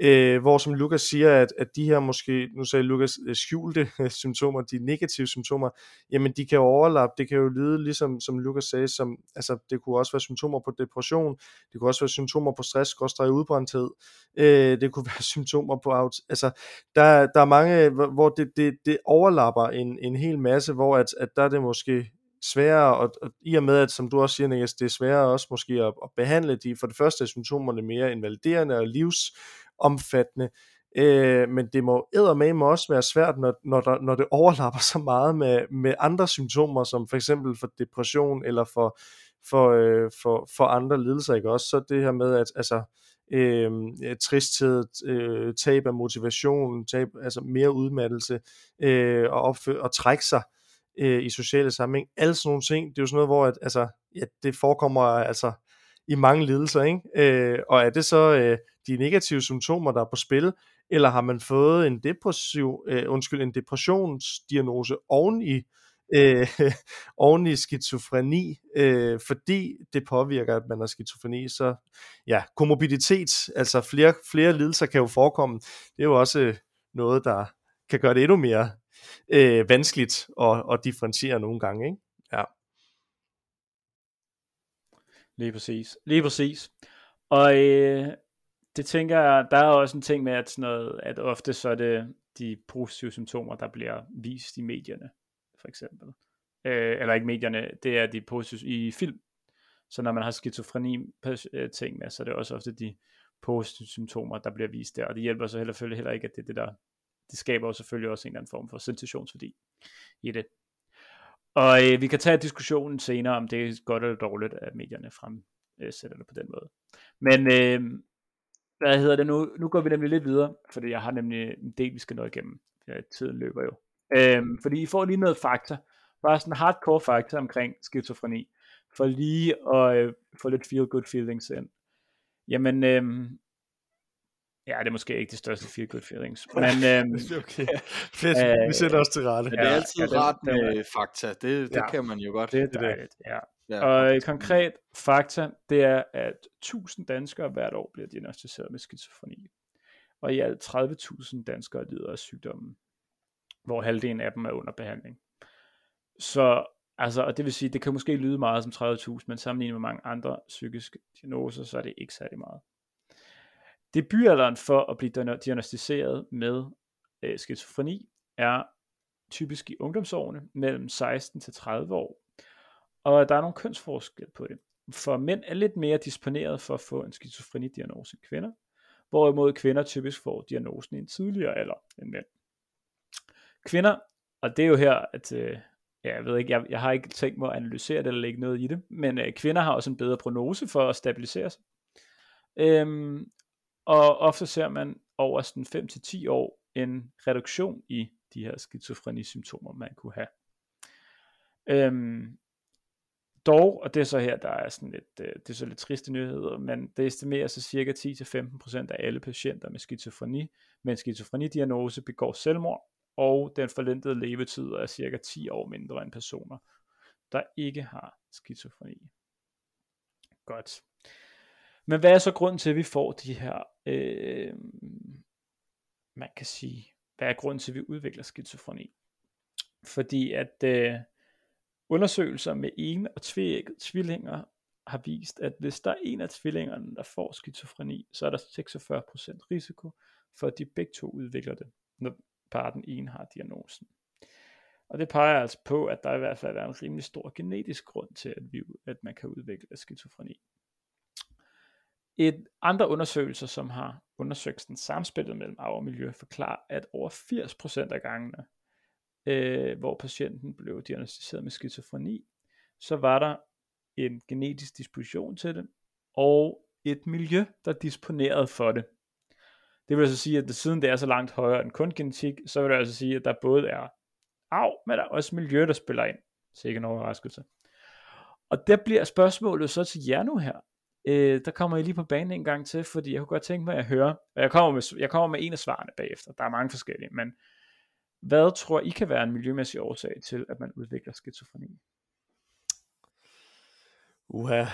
Øh, hvor som Lukas siger, at, at de her måske, nu sagde Lukas, øh, skjulte (laughs) symptomer, de negative symptomer, jamen de kan overlappe, det kan jo lyde ligesom, som Lukas sagde, som, altså det kunne også være symptomer på depression, det kunne også være symptomer på stress, gråstrej udbrændthed, øh, det kunne (laughs) være symptomer på, altså der, der er mange, hvor det, det, det overlapper en, en hel masse, hvor at, at der er det måske sværere, og, og i og med, at som du også siger, Niklas, det er sværere også måske at, at behandle de, for det første er symptomerne mere invaliderende og livs, omfattende. øh, men det må eddermame også være svært, når, når, der, når det overlapper så meget med, med andre symptomer, som for eksempel for depression eller for, for, øh, for, for andre lidelser, ikke også? Så det her med, at altså, øh, tristhed, øh, tab af motivation, tab, altså mere udmattelse, øh, og, opfø- og trække sig, øh, i sociale sammenhæng. Alle sådan nogle ting, det er jo sådan noget, hvor at, altså, ja, det forekommer altså i mange lidelser, ikke? Øh, og er det så øh, de negative symptomer, der er på spil, eller har man fået en depressiv, øh, undskyld, en depressionsdiagnose oven i øh, (laughs) oven i skizofreni, øh, fordi det påvirker, at man har skizofreni, så ja, komorbiditet, altså flere, flere lidelser kan jo forekomme, det er jo også øh, noget, der kan gøre det endnu mere øh, vanskeligt at, at differentiere nogle gange. Ikke? Ja. Lige præcis. Lige præcis. Og øh, det tænker jeg, der er også en ting med, at, sådan noget, at ofte så er det de positive symptomer, der bliver vist i medierne, for eksempel. Øh, eller ikke medierne, det er de positive i film. Så når man har skizofreni øh, ting med, så er det også ofte de positive symptomer, der bliver vist der. Og det hjælper så heller, heller ikke, at det er det, der det skaber jo selvfølgelig også en eller anden form for sensationsværdi i det. Og øh, vi kan tage diskussionen senere, om det er godt eller dårligt, at medierne fremsætter øh, det på den måde. Men øh, hvad hedder det nu? Nu går vi nemlig lidt videre, fordi jeg har nemlig en del, vi skal nå igennem. Ja, tiden løber jo. Øh, fordi I får lige noget fakta. Bare sådan hardcore fakta omkring skizofreni. For lige at øh, få lidt feel good feelings ind. Jamen, øh, Ja, det er måske ikke det største feel good feelings. Men, øhm, okay. Fedt, øh, vi sætter os til rette. Men det er altid ja, rart med det, fakta, det, det ja, kan man jo godt. Det er dejligt, ja. ja og et konkret fakta, det er, at 1000 danskere hvert år bliver diagnostiseret med skizofreni. Og i alt 30.000 danskere lider af sygdommen, hvor halvdelen af dem er under behandling. Så altså, og det vil sige, det kan måske lyde meget som 30.000, men sammenlignet med mange andre psykiske diagnoser, så er det ikke særlig meget. Debutalderen for at blive diagnostiseret med øh, skizofreni er typisk i ungdomsårene mellem 16 til 30 år. Og der er nogle kønsforskel på det. For mænd er lidt mere disponeret for at få en skizofreni-diagnose end kvinder, hvorimod kvinder typisk får diagnosen i en tidligere alder end mænd. Kvinder, og det er jo her, at øh, ja, jeg ved ikke, jeg, jeg har ikke tænkt mig at analysere det eller lægge noget i det, men øh, kvinder har også en bedre prognose for at stabilisere sig. Øhm, og ofte ser man over sådan 5-10 år en reduktion i de her skizofreni-symptomer, man kunne have. Øhm, dog, og det er så her, der er sådan lidt, øh, det er så lidt triste nyheder, men det estimeres at cirka 10-15% af alle patienter med skizofreni, med en skizofreni-diagnose begår selvmord, og den forventede levetid er cirka 10 år mindre end personer, der ikke har skizofreni. Godt. Men hvad er så grunden til, at vi får de her, øh, man kan sige, hvad er grunden til, at vi udvikler skizofreni? Fordi at øh, undersøgelser med en og tvækket tvillinger har vist, at hvis der er en af tvillingerne, der får skizofreni, så er der 46% risiko for, at de begge to udvikler det, når bare den ene har diagnosen. Og det peger altså på, at der i hvert fald er en rimelig stor genetisk grund til, at, vi, at man kan udvikle skizofreni. Et andre undersøgelser, som har undersøgt den samspillet mellem arv og miljø, forklarer, at over 80% af gangene, øh, hvor patienten blev diagnostiseret med skizofreni, så var der en genetisk disposition til det, og et miljø, der disponerede for det. Det vil altså sige, at det, siden det er så langt højere end kun genetik, så vil det altså sige, at der både er arv, men der er også miljø, der spiller ind. Så en overraskelse. Og der bliver spørgsmålet så til jer nu her øh, der kommer jeg lige på banen en gang til, fordi jeg kunne godt tænke mig at høre, og jeg kommer med, jeg kommer med en af svarene bagefter, der er mange forskellige, men hvad tror I kan være en miljømæssig årsag til, at man udvikler skizofreni? Uha.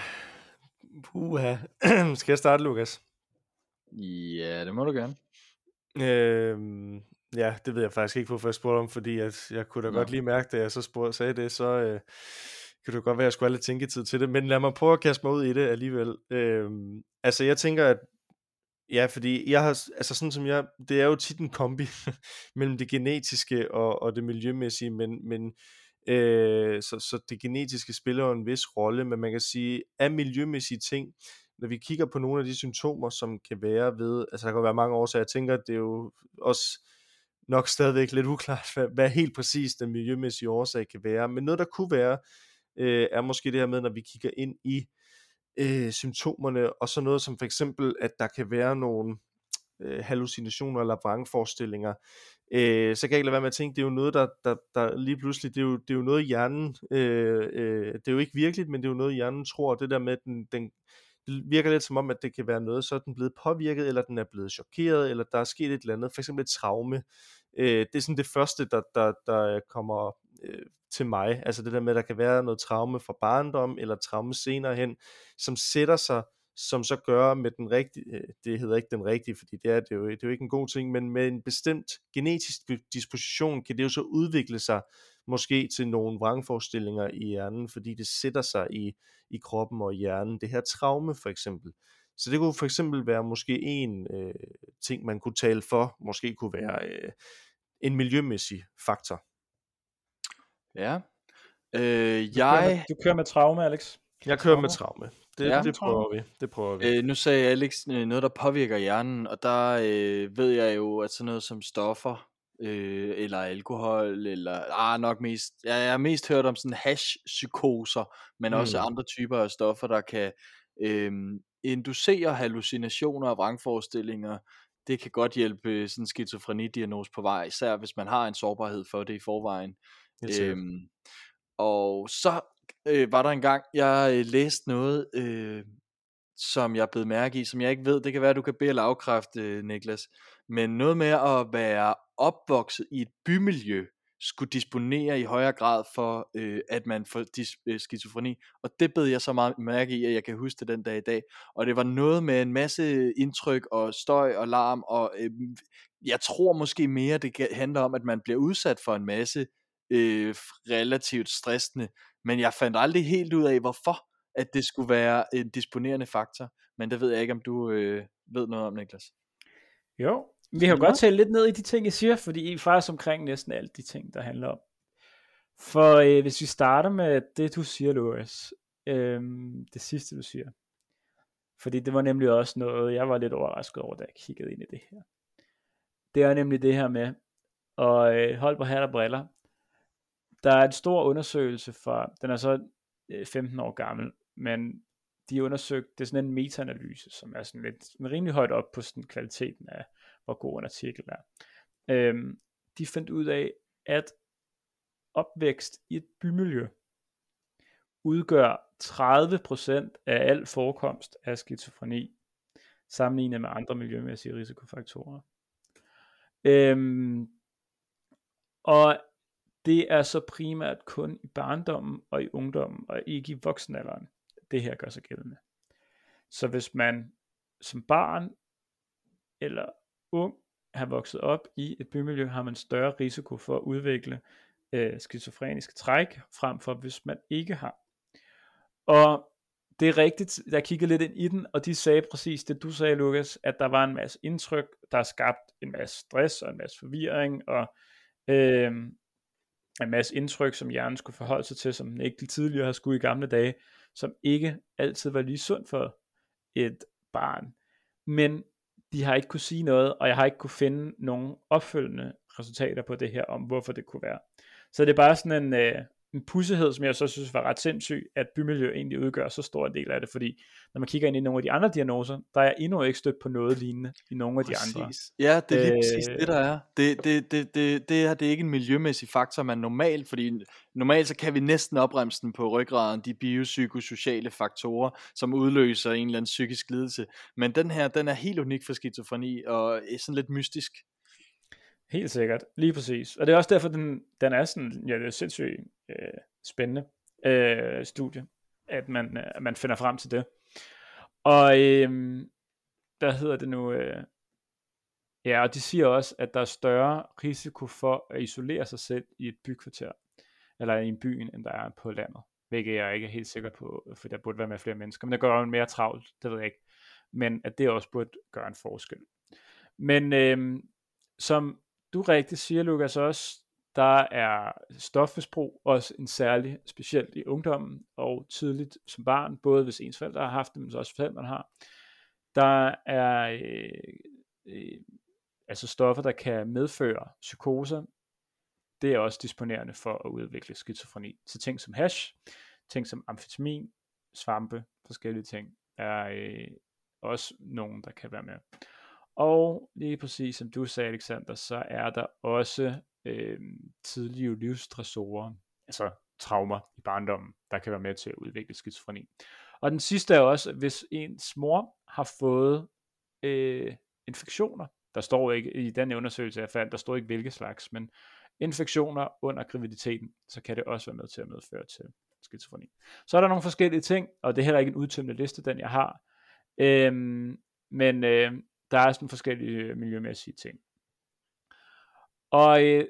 Uha. (clears throat) Skal jeg starte, Lukas? Ja, det må du gerne. Øhm, ja, det ved jeg faktisk ikke, hvorfor jeg spurgte om, fordi at jeg kunne da Nå. godt lige mærke, da jeg så spurgte, sagde det, så øh, kan det godt være, at jeg skulle have lidt tænketid til det, men lad mig prøve at kaste mig ud i det alligevel. Øhm, altså, jeg tænker, at Ja, fordi jeg har, altså sådan som jeg, det er jo tit en kombi (laughs) mellem det genetiske og, og det miljømæssige, men, men øh, så, så det genetiske spiller jo en vis rolle, men man kan sige, af miljømæssige ting, når vi kigger på nogle af de symptomer, som kan være ved, altså der kan være mange årsager, jeg tænker, at det er jo også nok stadigvæk lidt uklart, (laughs) hvad, hvad helt præcis den miljømæssige årsag kan være, men noget der kunne være, øh, er måske det her med, når vi kigger ind i øh, symptomerne, og så noget som for eksempel, at der kan være nogle øh, hallucinationer eller vrangforestillinger, øh, så kan jeg ikke lade være med at tænke, det er jo noget, der, der, der lige pludselig, det er jo, det er jo noget hjernen, øh, øh, det er jo ikke virkeligt, men det er jo noget hjernen tror, det der med, at den, den det virker lidt som om, at det kan være noget, så er den blevet påvirket, eller den er blevet chokeret, eller der er sket et eller andet, for eksempel et traume. Øh, det er sådan det første, der, der, der kommer øh, til mig, altså det der med, at der kan være noget traume fra barndom, eller traume senere hen, som sætter sig, som så gør med den rigtige, øh, det hedder ikke den rigtige, fordi det er, det, er jo, det er jo ikke en god ting, men med en bestemt genetisk disposition, kan det jo så udvikle sig, måske til nogle vrangforestillinger i hjernen, fordi det sætter sig i, i kroppen og hjernen. Det her traume for eksempel. Så det kunne for eksempel være måske en øh, ting, man kunne tale for, måske kunne være øh, en miljømæssig faktor. Ja. Øh, Du kører, med, jeg, du kører med traume, Alex. Jeg kører med traume. Det, Ja. det prøver vi. Det prøver vi. øh, nu sagde Alex øh, noget, der påvirker hjernen, og der øh, ved jeg jo, at sådan noget som stoffer, øh, eller alkohol, eller ah, nok mest, jeg, jeg har mest hørt om sådan hash-psykoser, men mm. også andre typer af stoffer, der kan øh, inducere hallucinationer og vrangforestillinger. Det kan godt hjælpe sådan en skizofrenidiagnose på vej, især hvis man har en sårbarhed for det i forvejen. Øhm, og så øh, var der en gang, jeg øh, læste noget, øh, som jeg blev mærke i, som jeg ikke ved, det kan være, du kan bede eller afkræfte, øh, Niklas, men noget med at være opvokset i et bymiljø, skulle disponere i højere grad for, øh, at man får dis- øh, skizofreni. Og det bed jeg så meget mærke i, at jeg kan huske det den dag i dag. Og det var noget med en masse indtryk og støj og larm, og øh, jeg tror måske mere, det handler om, at man bliver udsat for en masse øh, relativt stressende, men jeg fandt aldrig helt ud af, hvorfor at det skulle være en disponerende faktor. Men det ved jeg ikke, om du øh, ved noget om, Niklas. Jo, vi kan jo Ja. godt tale lidt ned i de ting, I siger, fordi I er faktisk omkring næsten alle de ting, der handler om. For øh, hvis vi starter med det, du siger, Louis, øh, det sidste, du siger. Fordi det var nemlig også noget, jeg var lidt overrasket over, da jeg kiggede ind i det her. Det er nemlig det her med, og øh, hold på hat og briller. Der er en stor undersøgelse fra, den er så øh, 15 år gammel, men de undersøgte, det er sådan en metaanalyse, som er sådan lidt rimelig højt op på sådan kvaliteten af, hvor god en artikel er. Øhm, de fandt ud af, at opvækst i et bymiljø udgør 30% af al forekomst af skizofreni, sammenlignet med andre miljømæssige risikofaktorer. Øhm, og det er så primært kun i barndommen og i ungdommen, og ikke i voksenalderen, det her gør sig gældende. Så hvis man som barn eller ung har vokset op i et bymiljø, har man større risiko for at udvikle øh, skizofreniske træk, frem for hvis man ikke har. Og det er rigtigt, jeg kiggede lidt ind i den, og de sagde præcis det, du sagde, Lukas, at der var en masse indtryk, der har skabt en masse stress og en masse forvirring, og øh, en masse indtryk, som hjernen skulle forholde sig til, som den ikke tidligere har skulle i gamle dage, som ikke altid var lige sundt for et barn. Men de har ikke kunne sige noget, og jeg har ikke kunne finde nogen opfølgende resultater på det her, om hvorfor det kunne være. Så det er bare sådan en, øh, en pussehed, som jeg så synes var ret sindssyg, at bymiljø egentlig udgør så stor en del af det, fordi når man kigger ind i nogle af de andre diagnoser, der er jeg endnu ikke stødt på noget lignende i nogle af de andre. Ja, det er lige øh, præcis det, der er. Det, det, det, det, det her det er ikke en miljømæssig faktor, man normalt, fordi normalt så kan vi næsten opremse den på ryggraden, de biopsykosociale faktorer, som udløser en eller anden psykisk lidelse. Men den her, den er helt unik for skizofreni, og er sådan lidt mystisk. Helt sikkert, lige præcis. Og det er også derfor, den, den er sådan, ja, det er sindssygt øh, spændende øh, studie, at man, øh, man finder frem til det. Og øh, der hedder det nu, øh, ja, og de siger også, at der er større risiko for at isolere sig selv i et bykvarter, eller i en by, end der er på landet. Hvilket jeg ikke er helt sikker på, for der burde være med flere mennesker, men det gør jo mere travlt, det ved jeg ikke. Men at det også burde gøre en forskel. Men øh, som du rigtigt siger, Lukas, også, der er stofmisbrug også en særlig, specielt i ungdommen og tidligt som barn, både hvis ens forældre har haft det, men også forældrene har. Der er øh, øh, altså stoffer, der kan medføre psykoser. Det er også disponerende for at udvikle skizofreni. Så ting som hash, ting som amfetamin, svampe, forskellige ting, er øh, også nogen, der kan være med. Og lige præcis som du sagde, Alexander, så er der også øh, tidlige livsstressorer, altså traumer i barndommen, der kan være med til at udvikle skizofreni. Og den sidste er også, hvis ens mor har fået øh, infektioner, der står ikke i den undersøgelse, jeg fandt, der står ikke hvilke slags, men infektioner under graviditeten, så kan det også være med til at medføre til skizofreni. Så er der nogle forskellige ting, og det er heller ikke en udtømmende liste, den jeg har. Øhm, men øh, der er sådan forskellige øh, miljømæssige ting. Og øh,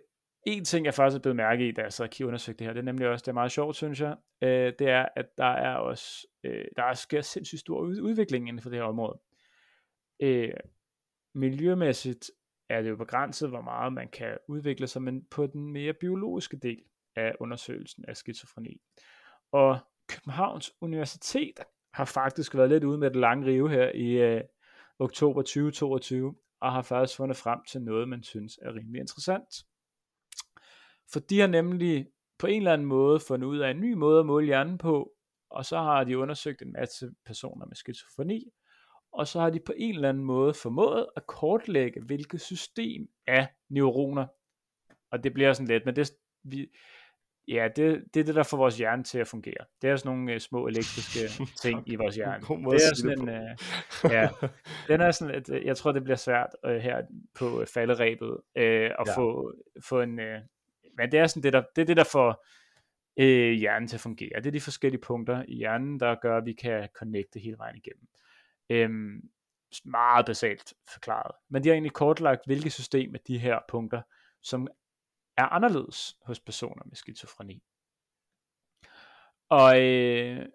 en ting, jeg faktisk er blevet mærke i, da jeg så og undersøgte det her, det er nemlig også, det er meget sjovt, synes jeg, øh, det er, at der er også, øh, der er sker sindssygt stor udvikling inden for det her område. Øh, miljømæssigt er det jo begrænset, hvor meget man kan udvikle sig, men på den mere biologiske del af undersøgelsen af skizofreni. Og Københavns Universitet har faktisk været lidt ude med det lange rive her i øh, oktober 2022, og har faktisk fundet frem til noget, man synes er rimelig interessant. For de har nemlig på en eller anden måde fundet ud af en ny måde at måle hjernen på, og så har de undersøgt en masse personer med skizofreni, og så har de på en eller anden måde formået at kortlægge, hvilket system af neuroner, og det bliver sådan lidt, men det, vi, Ja, det, det er det, der får vores hjerne til at fungere. Det er sådan nogle uh, små elektriske (laughs) ting i vores hjerne. Det er sådan en, uh, ja, den er sådan, at, jeg tror, det bliver svært uh, her på falderæbet uh, at ja. få, få en, uh, men det er sådan det, der, det er det, der får uh, hjernen til at fungere. Det er de forskellige punkter i hjernen, der gør, at vi kan connecte hele vejen igennem. Um, meget basalt forklaret. Men de har egentlig kortlagt, hvilke system af de her punkter, som er anderledes hos personer med skizofreni. Og øh,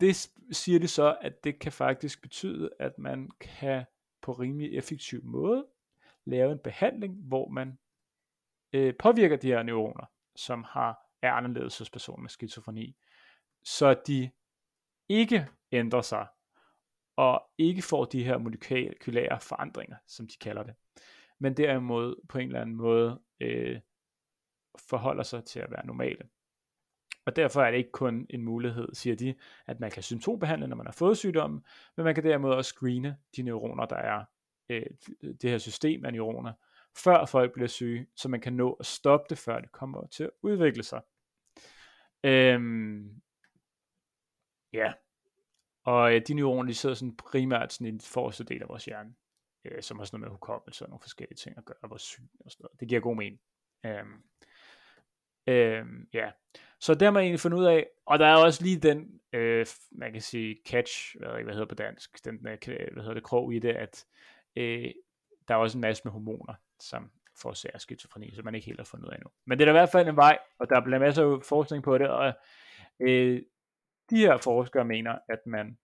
det siger de så, at det kan faktisk betyde, at man kan på rimelig effektiv måde lave en behandling, hvor man øh, påvirker de her neuroner, som har er anderledes hos personer med skizofreni, så de ikke ændrer sig, og ikke får de her molekylære forandringer, som de kalder det, men derimod på en eller anden måde øh, forholder sig til at være normale. Og derfor er det ikke kun en mulighed, siger de, at man kan symptombehandle, når man har fået sygdommen, men man kan derimod også screene de neuroner, der er øh, det her system af neuroner, før folk bliver syge, så man kan nå at stoppe det, før det kommer til at udvikle sig. Øhm, ja, og øh, de neuroner, de sidder sådan primært sådan i den forreste del af vores hjerne, øh, som har sådan noget med hukommelse og nogle forskellige ting at gøre, vores syn og sådan noget. Det giver god mening. Øhm, øhm, ja, så der har man egentlig fundet ud af, og der er også lige den, øh, man kan sige, catch, hvad, hvad hedder på dansk, den, øh, hvad hedder det, krog i det, at øh, der er også en masse med hormoner, som forårsager skizofreni, som man ikke helt har fundet ud af endnu. Men det er da i hvert fald en vej, og der bliver masser af forskning på det, og øh, de her forskere mener, at man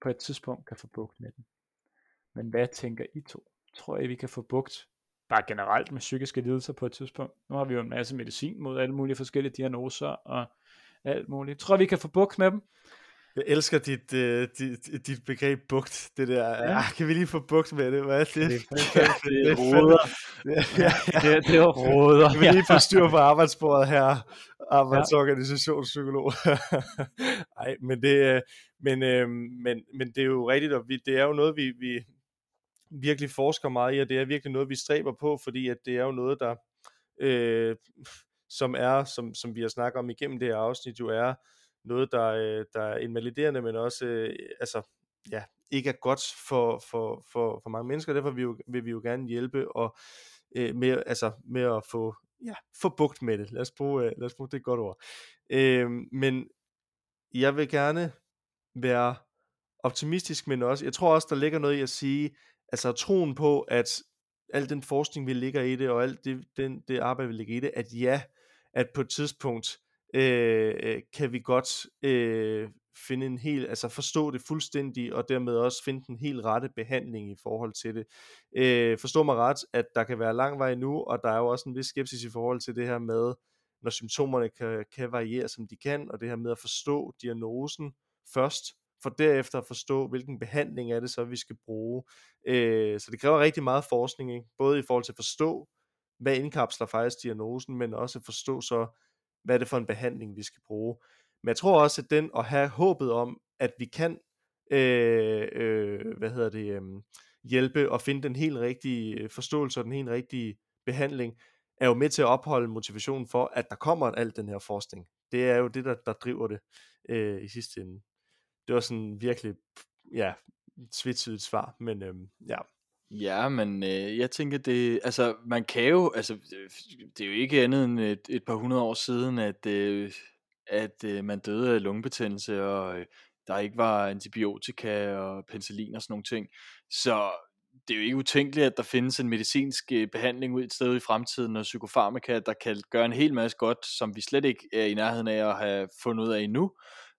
på et tidspunkt kan få bugt med den. Men hvad tænker I to? Tror I, vi kan få bugt bare generelt med psykiske lidelser på et tidspunkt? Nu har vi jo en masse medicin mod alle mulige forskellige diagnoser og alt muligt. Tror vi kan få bugt med dem? Jeg elsker dit, uh, dit, dit begreb bugt, det der, ja. ah, kan vi lige få bugt med det, hvad er det? Det, (laughs) det, det, er råder. Ja, det, det er råder. Kan vi lige få styr på arbejdsbordet her, arbejdsorganisationspsykolog. Nej, (laughs) men det, øh, men, øh, men, men det er jo rigtigt, og vi, det er jo noget, vi, vi virkelig forsker meget i, og det er virkelig noget, vi stræber på, fordi at det er jo noget, der, øh, som er, som, som vi har snakket om igennem det her afsnit, jo er noget, der, øh, der er invaliderende, men også øh, altså, ja, ikke er godt for, for, for, for mange mennesker. Derfor vil vi jo, vil vi jo gerne hjælpe og, øh, med, altså, med at få, ja, få bugt med det. Lad os bruge, øh, lad os bruge det godt ord. Øh, men jeg vil gerne være optimistisk, men også, jeg tror også, der ligger noget i at sige, altså troen på, at al den forskning, vi ligger i det, og alt det, den, det arbejde, vi ligger i det, at ja, at på et tidspunkt øh, øh kan vi godt øh, finde en helt, altså forstå det fuldstændig, og dermed også finde den helt rette behandling i forhold til det. Øh, forstå mig ret, at der kan være lang vej nu, og der er jo også en vis skepsis i forhold til det her med, når symptomerne kan, kan variere, som de kan, og det her med at forstå diagnosen først, for derefter at forstå, hvilken behandling er det så, vi skal bruge. Øh, så det kræver rigtig meget forskning, ikke? både i forhold til at forstå, hvad indkapsler faktisk diagnosen, men også at forstå så, hvad er det for en behandling, vi skal bruge. Men jeg tror også, at den at have håbet om, at vi kan øh, øh, hvad hedder det, øh, hjælpe og finde den helt rigtige øh, forståelse og den helt rigtige behandling, er jo med til at opholde motivationen for, at der kommer alt den her forskning. Det er jo det, der, der driver det øh, i sidste ende. Det var sådan virkelig, ja, tvetydigt svar, men øhm, ja. Ja, men øh, jeg tænker, det, altså, man kan jo, altså, det er jo ikke andet end et, et par hundrede år siden, at, øh, at øh, man døde af lungebetændelse, og øh, der ikke var antibiotika og penicillin og sådan nogle ting. Så det er jo ikke utænkeligt, at der findes en medicinsk øh, behandling ud et sted i fremtiden, og psykofarmaka, der kan gøre en hel masse godt, som vi slet ikke er i nærheden af at have fundet ud af endnu.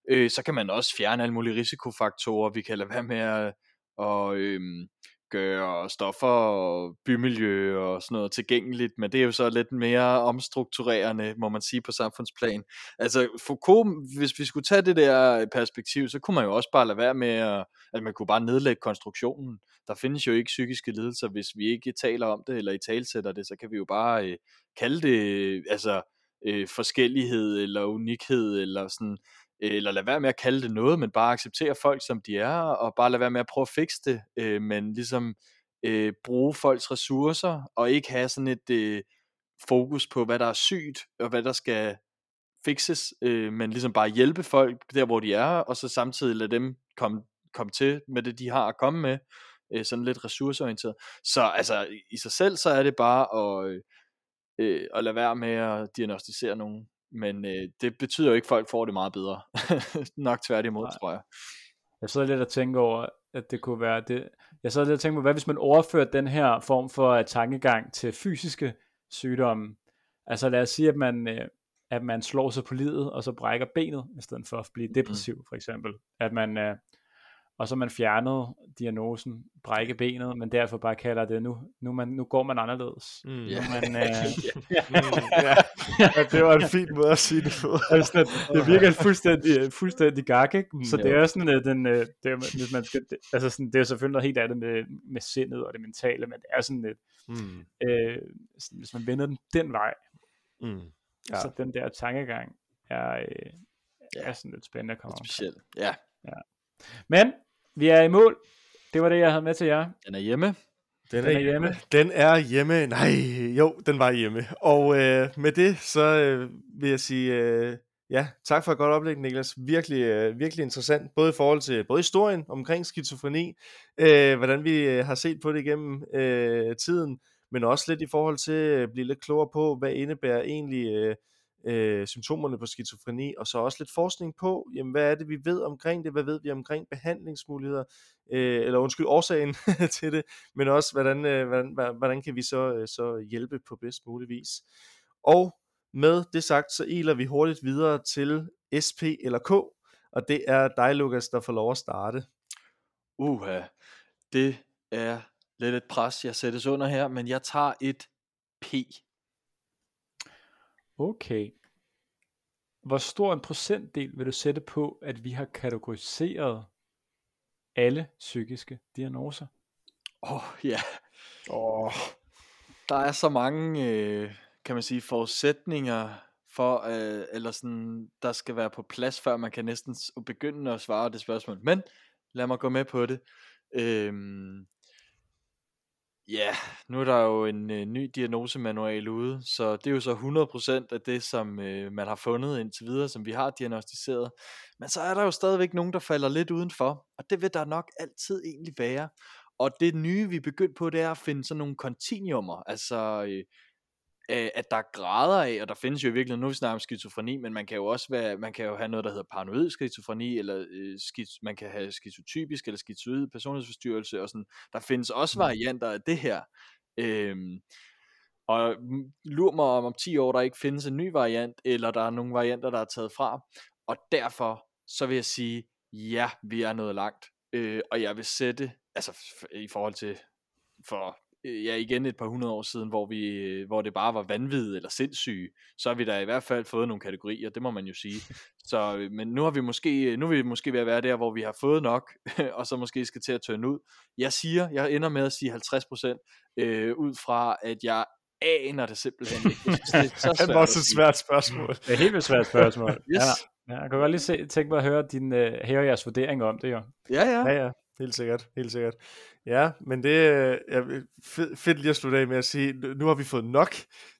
Øh, så kan man også fjerne alle mulige risikofaktorer. Vi kan lade være med at, og, øh, gøre stoffer og bymiljø og sådan noget tilgængeligt, men det er jo så lidt mere omstrukturerende, må man sige, på samfundsplan. Altså Foucault, hvis vi skulle tage det der perspektiv, så kunne man jo også bare lade være med, at, at man kunne bare nedlægge konstruktionen. Der findes jo ikke psykiske lidelser, hvis vi ikke taler om det, eller i talsætter det, så kan vi jo bare øh, kalde det, altså øh, forskellighed, eller unikhed, eller sådan, eller lad være med at kalde det noget, men bare acceptere folk som de er, og bare lade være med at prøve at fikse det, øh, men ligesom øh, bruge folks ressourcer, og ikke have sådan et øh, fokus på, hvad der er sygt, og hvad der skal fikses, øh, men ligesom bare hjælpe folk der, hvor de er, og så samtidig lade dem komme, komme til med det, de har at komme med, øh, sådan lidt ressourceorienteret. Så altså, i sig selv, så er det bare at, øh, øh at lade være med at diagnostisere nogen, men øh, det betyder jo ikke, at folk får det meget bedre. (laughs) Nok tværtimod, Nej. tror jeg. Jeg sidder lidt og tænker over, at det kunne være det. Jeg sidder lidt og tænker på, hvad hvis man overfører den her form for tankegang til fysiske sygdomme? Altså lad os sige, at man, øh, at man slår sig på livet, og så brækker benet, i stedet for at blive depressiv, for eksempel. At man, øh, og så man fjernet diagnosen, brække benet, men derfor bare kalder det, nu, nu, man, nu går man anderledes. Mm. Nu man, (laughs) øh... ja. ja. ja, det var en fin måde at sige det på. (laughs) altså, det, virker fuldstændig, fuldstændig gak, ikke? Mm, så det er sådan, at den, øh, det, er, hvis man skal, det, altså sådan, det er selvfølgelig noget helt andet med, med sindet og det mentale, men det er sådan lidt, mm. øh, hvis man vender den den vej, mm. ja. så den der tankegang er, øh, er sådan lidt spændende at komme Specielt, ja. ja. Men vi er i mål. Det var det, jeg havde med til jer. Den er hjemme. Den, den er, hjemme. Den er hjemme. Nej, jo, den var hjemme. Og øh, med det, så øh, vil jeg sige, øh, ja, tak for et godt oplæg, Niklas. Virkelig, øh, virkelig interessant, både i forhold til både historien omkring skizofreni, øh, hvordan vi øh, har set på det igennem øh, tiden, men også lidt i forhold til at blive lidt klogere på, hvad indebærer egentlig øh, øh, symptomerne på skizofreni, og så også lidt forskning på, jamen, hvad er det, vi ved omkring det, hvad ved vi omkring behandlingsmuligheder, øh, eller undskyld, årsagen (laughs) til det, men også, hvordan, øh, hvordan, hvordan kan vi så, øh, så hjælpe på bedst mulig vis. Og med det sagt, så iler vi hurtigt videre til SP eller K, og det er dig, Lukas, der får lov at starte. Uha, det er lidt et pres, jeg sættes under her, men jeg tager et P. Okay. Hvor stor en procentdel vil du sætte på, at vi har kategoriseret alle psykiske diagnoser? Åh, oh, ja. Oh. Der er så mange, øh, kan man sige, forudsætninger for, øh, eller sådan, der skal være på plads, før man kan næsten begynde at svare det spørgsmål. Men lad mig gå med på det. Øhm, Ja, nu er der jo en øh, ny diagnosemanual ude, så det er jo så 100% af det, som øh, man har fundet indtil videre, som vi har diagnostiseret. Men så er der jo stadigvæk nogen, der falder lidt udenfor, og det vil der nok altid egentlig være. Og det nye, vi er begyndt på, det er at finde sådan nogle kontinuumer, altså øh, øh, at der er grader af, og der findes jo i virkeligheden, nu vi snakker om skizofreni, men man kan jo også være, man kan jo have noget, der hedder paranoid skizofreni, eller øh, skiz, man kan have skizotypisk eller skizoid personlighedsforstyrrelse, og sådan. Der findes også varianter af det her. Øhm, og lur mig om om 10 år, der ikke findes en ny variant, eller der er nogle varianter, der er taget fra. Og derfor, så vil jeg sige, ja, vi er nået langt. Øh, og jeg vil sætte, altså i forhold til for øh, ja, igen et par hundrede år siden, hvor, vi, øh, hvor det bare var vanvid eller sindssyge, så har vi da i hvert fald fået nogle kategorier, det må man jo sige. (laughs) Så, øh, men nu har vi måske, nu er vi måske ved at være der, hvor vi har fået nok, (laughs) og så måske skal til at tørne ud. Jeg siger, jeg ender med at sige 50%, øh, ud fra, at jeg aner det simpelthen ikke. Det, det er så (laughs) svært det var også et svært spørgsmål. Det er et helt svært spørgsmål. yes. ja. Ja, jeg kan godt lige se, tænke mig at høre din, uh, høre jeres vurdering om det jo. Ja, ja. Ja, ja. Helt sikkert, helt sikkert. Ja, men det er ja, fedt, fedt lige at slutte af med at sige, nu har vi fået nok,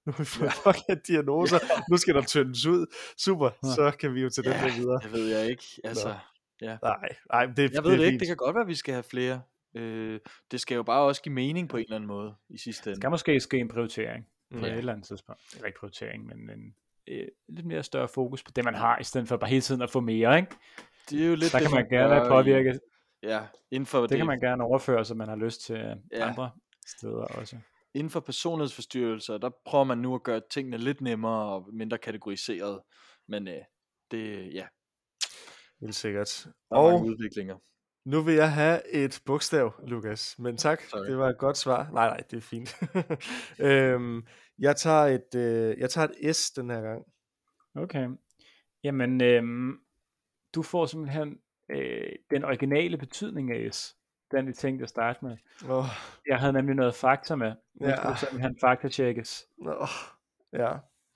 nu har vi fået ja. (laughs) nok af diagnoser, ja. nu skal der tyndes ud. Super, ja. så kan vi jo til ja, den der videre. det ved jeg ikke. Altså, ja. Nej, nej, det, Jeg ved det, ikke, det kan godt være, at vi skal have flere. Øh, det skal jo bare også give mening på en eller anden måde i sidste ende. Det skal måske ske en prioritering på ja. et eller andet tidspunkt. Eller ikke prioritering, men en, øh, lidt mere større fokus på det, man har, i stedet for bare hele tiden at få mere, ikke? Det er jo lidt så det, kan man, man gerne påvirke. Ja, inden for det, det kan man gerne overføre, så man har lyst til ja. andre steder også. Inden for personlighedsforstyrrelser, der prøver man nu at gøre tingene lidt nemmere og mindre kategoriseret. Men øh, det, ja. Helt sikkert. Der er og mange udviklinger. Nu vil jeg have et bogstav, Lukas. Men tak, Sorry. det var et godt svar. Nej, nej, det er fint. (laughs) øhm, jeg, tager et, øh, jeg tager et S den her gang. Okay. Jamen, øhm, du får simpelthen øh, den originale betydning af S. Den vi tænkte at starte med. Oh. Jeg havde nemlig noget fakta med. Nu ja. skulle simpelthen fakta-tjekkes. Oh. Ja.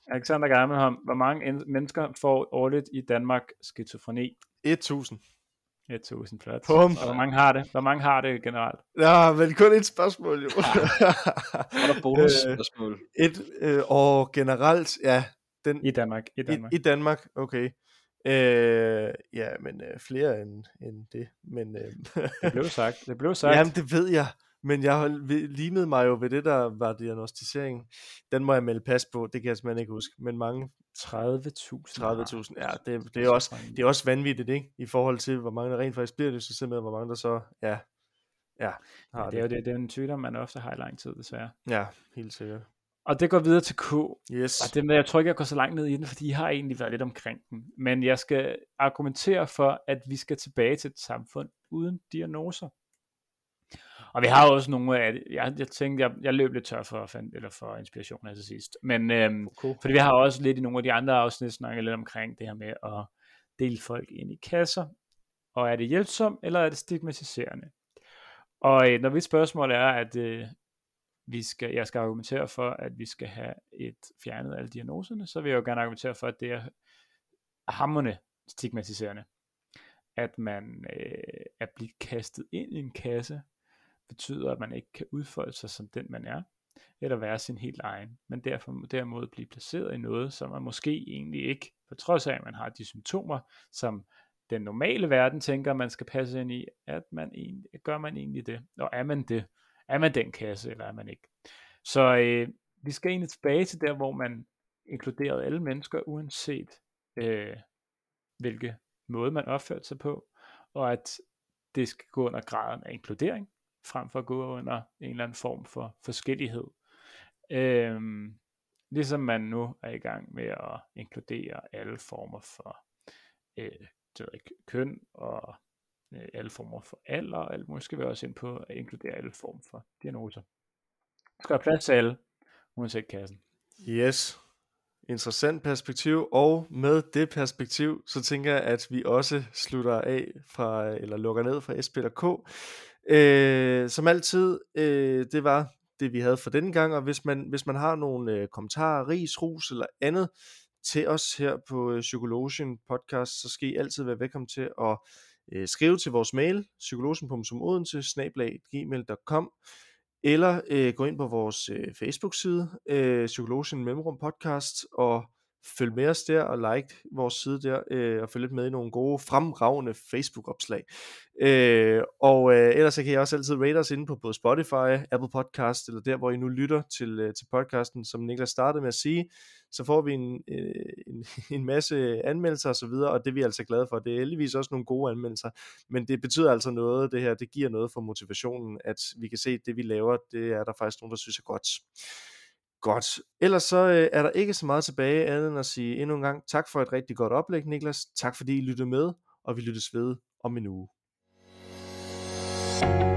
Alexander Gammelholm, hvor mange mennesker får årligt i Danmark skizofreni? 1000. 1000 flot. Pum. Og hvor mange har det? Hvor mange har det generelt? Ja, men kun et spørgsmål jo. Ja. er der bonusspørgsmål? Øh, et, øh, og generelt, ja. Den, I Danmark. I Danmark, i, i Danmark okay. Øh, ja, men øh, flere end, end det. Men, øh, det blev (laughs) sagt. Det blev sagt. Jamen, det ved jeg. Men jeg lignede mig jo ved det, der var diagnostisering. Den må jeg melde pas på, det kan jeg simpelthen ikke huske. Men mange... 30.000. 30.000, ja. Det, det, er også, det er også vanvittigt, ikke? I forhold til, hvor mange der rent faktisk bliver det, så med, hvor mange der så, ja, ja, har ja, det. Er jo det, det er en sygdom, man ofte har i lang tid, desværre. Ja, helt sikkert. Og det går videre til K. Yes. Og det med, jeg tror ikke, jeg går så langt ned i den, fordi I har egentlig været lidt omkring den. Men jeg skal argumentere for, at vi skal tilbage til et samfund uden diagnoser. Og vi har også nogle af. Jeg, jeg tænkte, jeg, jeg løb lidt tør for, eller for inspiration til sidst. Men øhm, okay. fordi vi har også lidt i nogle af de andre afsnit snakket lidt omkring det her med at dele folk ind i kasser. Og er det hjælpsomt, eller er det stigmatiserende? Og øh, når mit spørgsmål er, at øh, vi skal, jeg skal argumentere for, at vi skal have et fjernet alle diagnoserne, så vil jeg jo gerne argumentere for, at det er hammerne stigmatiserende. At man øh, er blevet kastet ind i en kasse, betyder, at man ikke kan udfolde sig som den, man er, eller være sin helt egen, men derfor derimod blive placeret i noget, som man måske egentlig ikke, på trods af, at man har de symptomer, som den normale verden tænker, man skal passe ind i, at man egentlig, gør man egentlig det, og er man det, er man den kasse, eller er man ikke. Så øh, vi skal egentlig tilbage til der, hvor man inkluderede alle mennesker, uanset øh, hvilke måde man opførte sig på, og at det skal gå under graden af inkludering, frem for at gå under en eller anden form for forskellighed. Øhm, ligesom man nu er i gang med at inkludere alle former for øh, det ved ikke, køn og Øh, alle former for alder, og alt muligt skal vi også ind på at inkludere alle former for diagnoser. Der skal der plads til alle, uanset kassen. Yes, interessant perspektiv, og med det perspektiv, så tænker jeg, at vi også slutter af fra, eller lukker ned fra SPK. Øh, som altid, øh, det var det, vi havde for denne gang, og hvis man, hvis man har nogle øh, kommentarer, ris, rus eller andet til os her på øh, Psykologien podcast, så skal I altid være velkommen til at øh, skrive til vores mail, psykologen.odense-gmail.com eller øh, gå ind på vores øh, Facebook-side, øh, Psykologien Mellemrum Podcast, og følg med os der og like vores side der, øh, og følg lidt med i nogle gode, fremragende Facebook-opslag. Øh, og øh, ellers så kan I også altid rate os inde på både Spotify, Apple Podcast, eller der, hvor I nu lytter til, øh, til podcasten, som Niklas startede med at sige, så får vi en, øh, en, (laughs) en masse anmeldelser og så videre, og det er vi altså glade for. Det er heldigvis også nogle gode anmeldelser, men det betyder altså noget, det her, det giver noget for motivationen, at vi kan se, at det vi laver, det er der faktisk nogen, der synes er godt. Godt. Ellers så øh, er der ikke så meget tilbage andet end at sige endnu en gang tak for et rigtig godt oplæg, Niklas. Tak fordi I lyttede med, og vi lyttes ved om en uge. thank you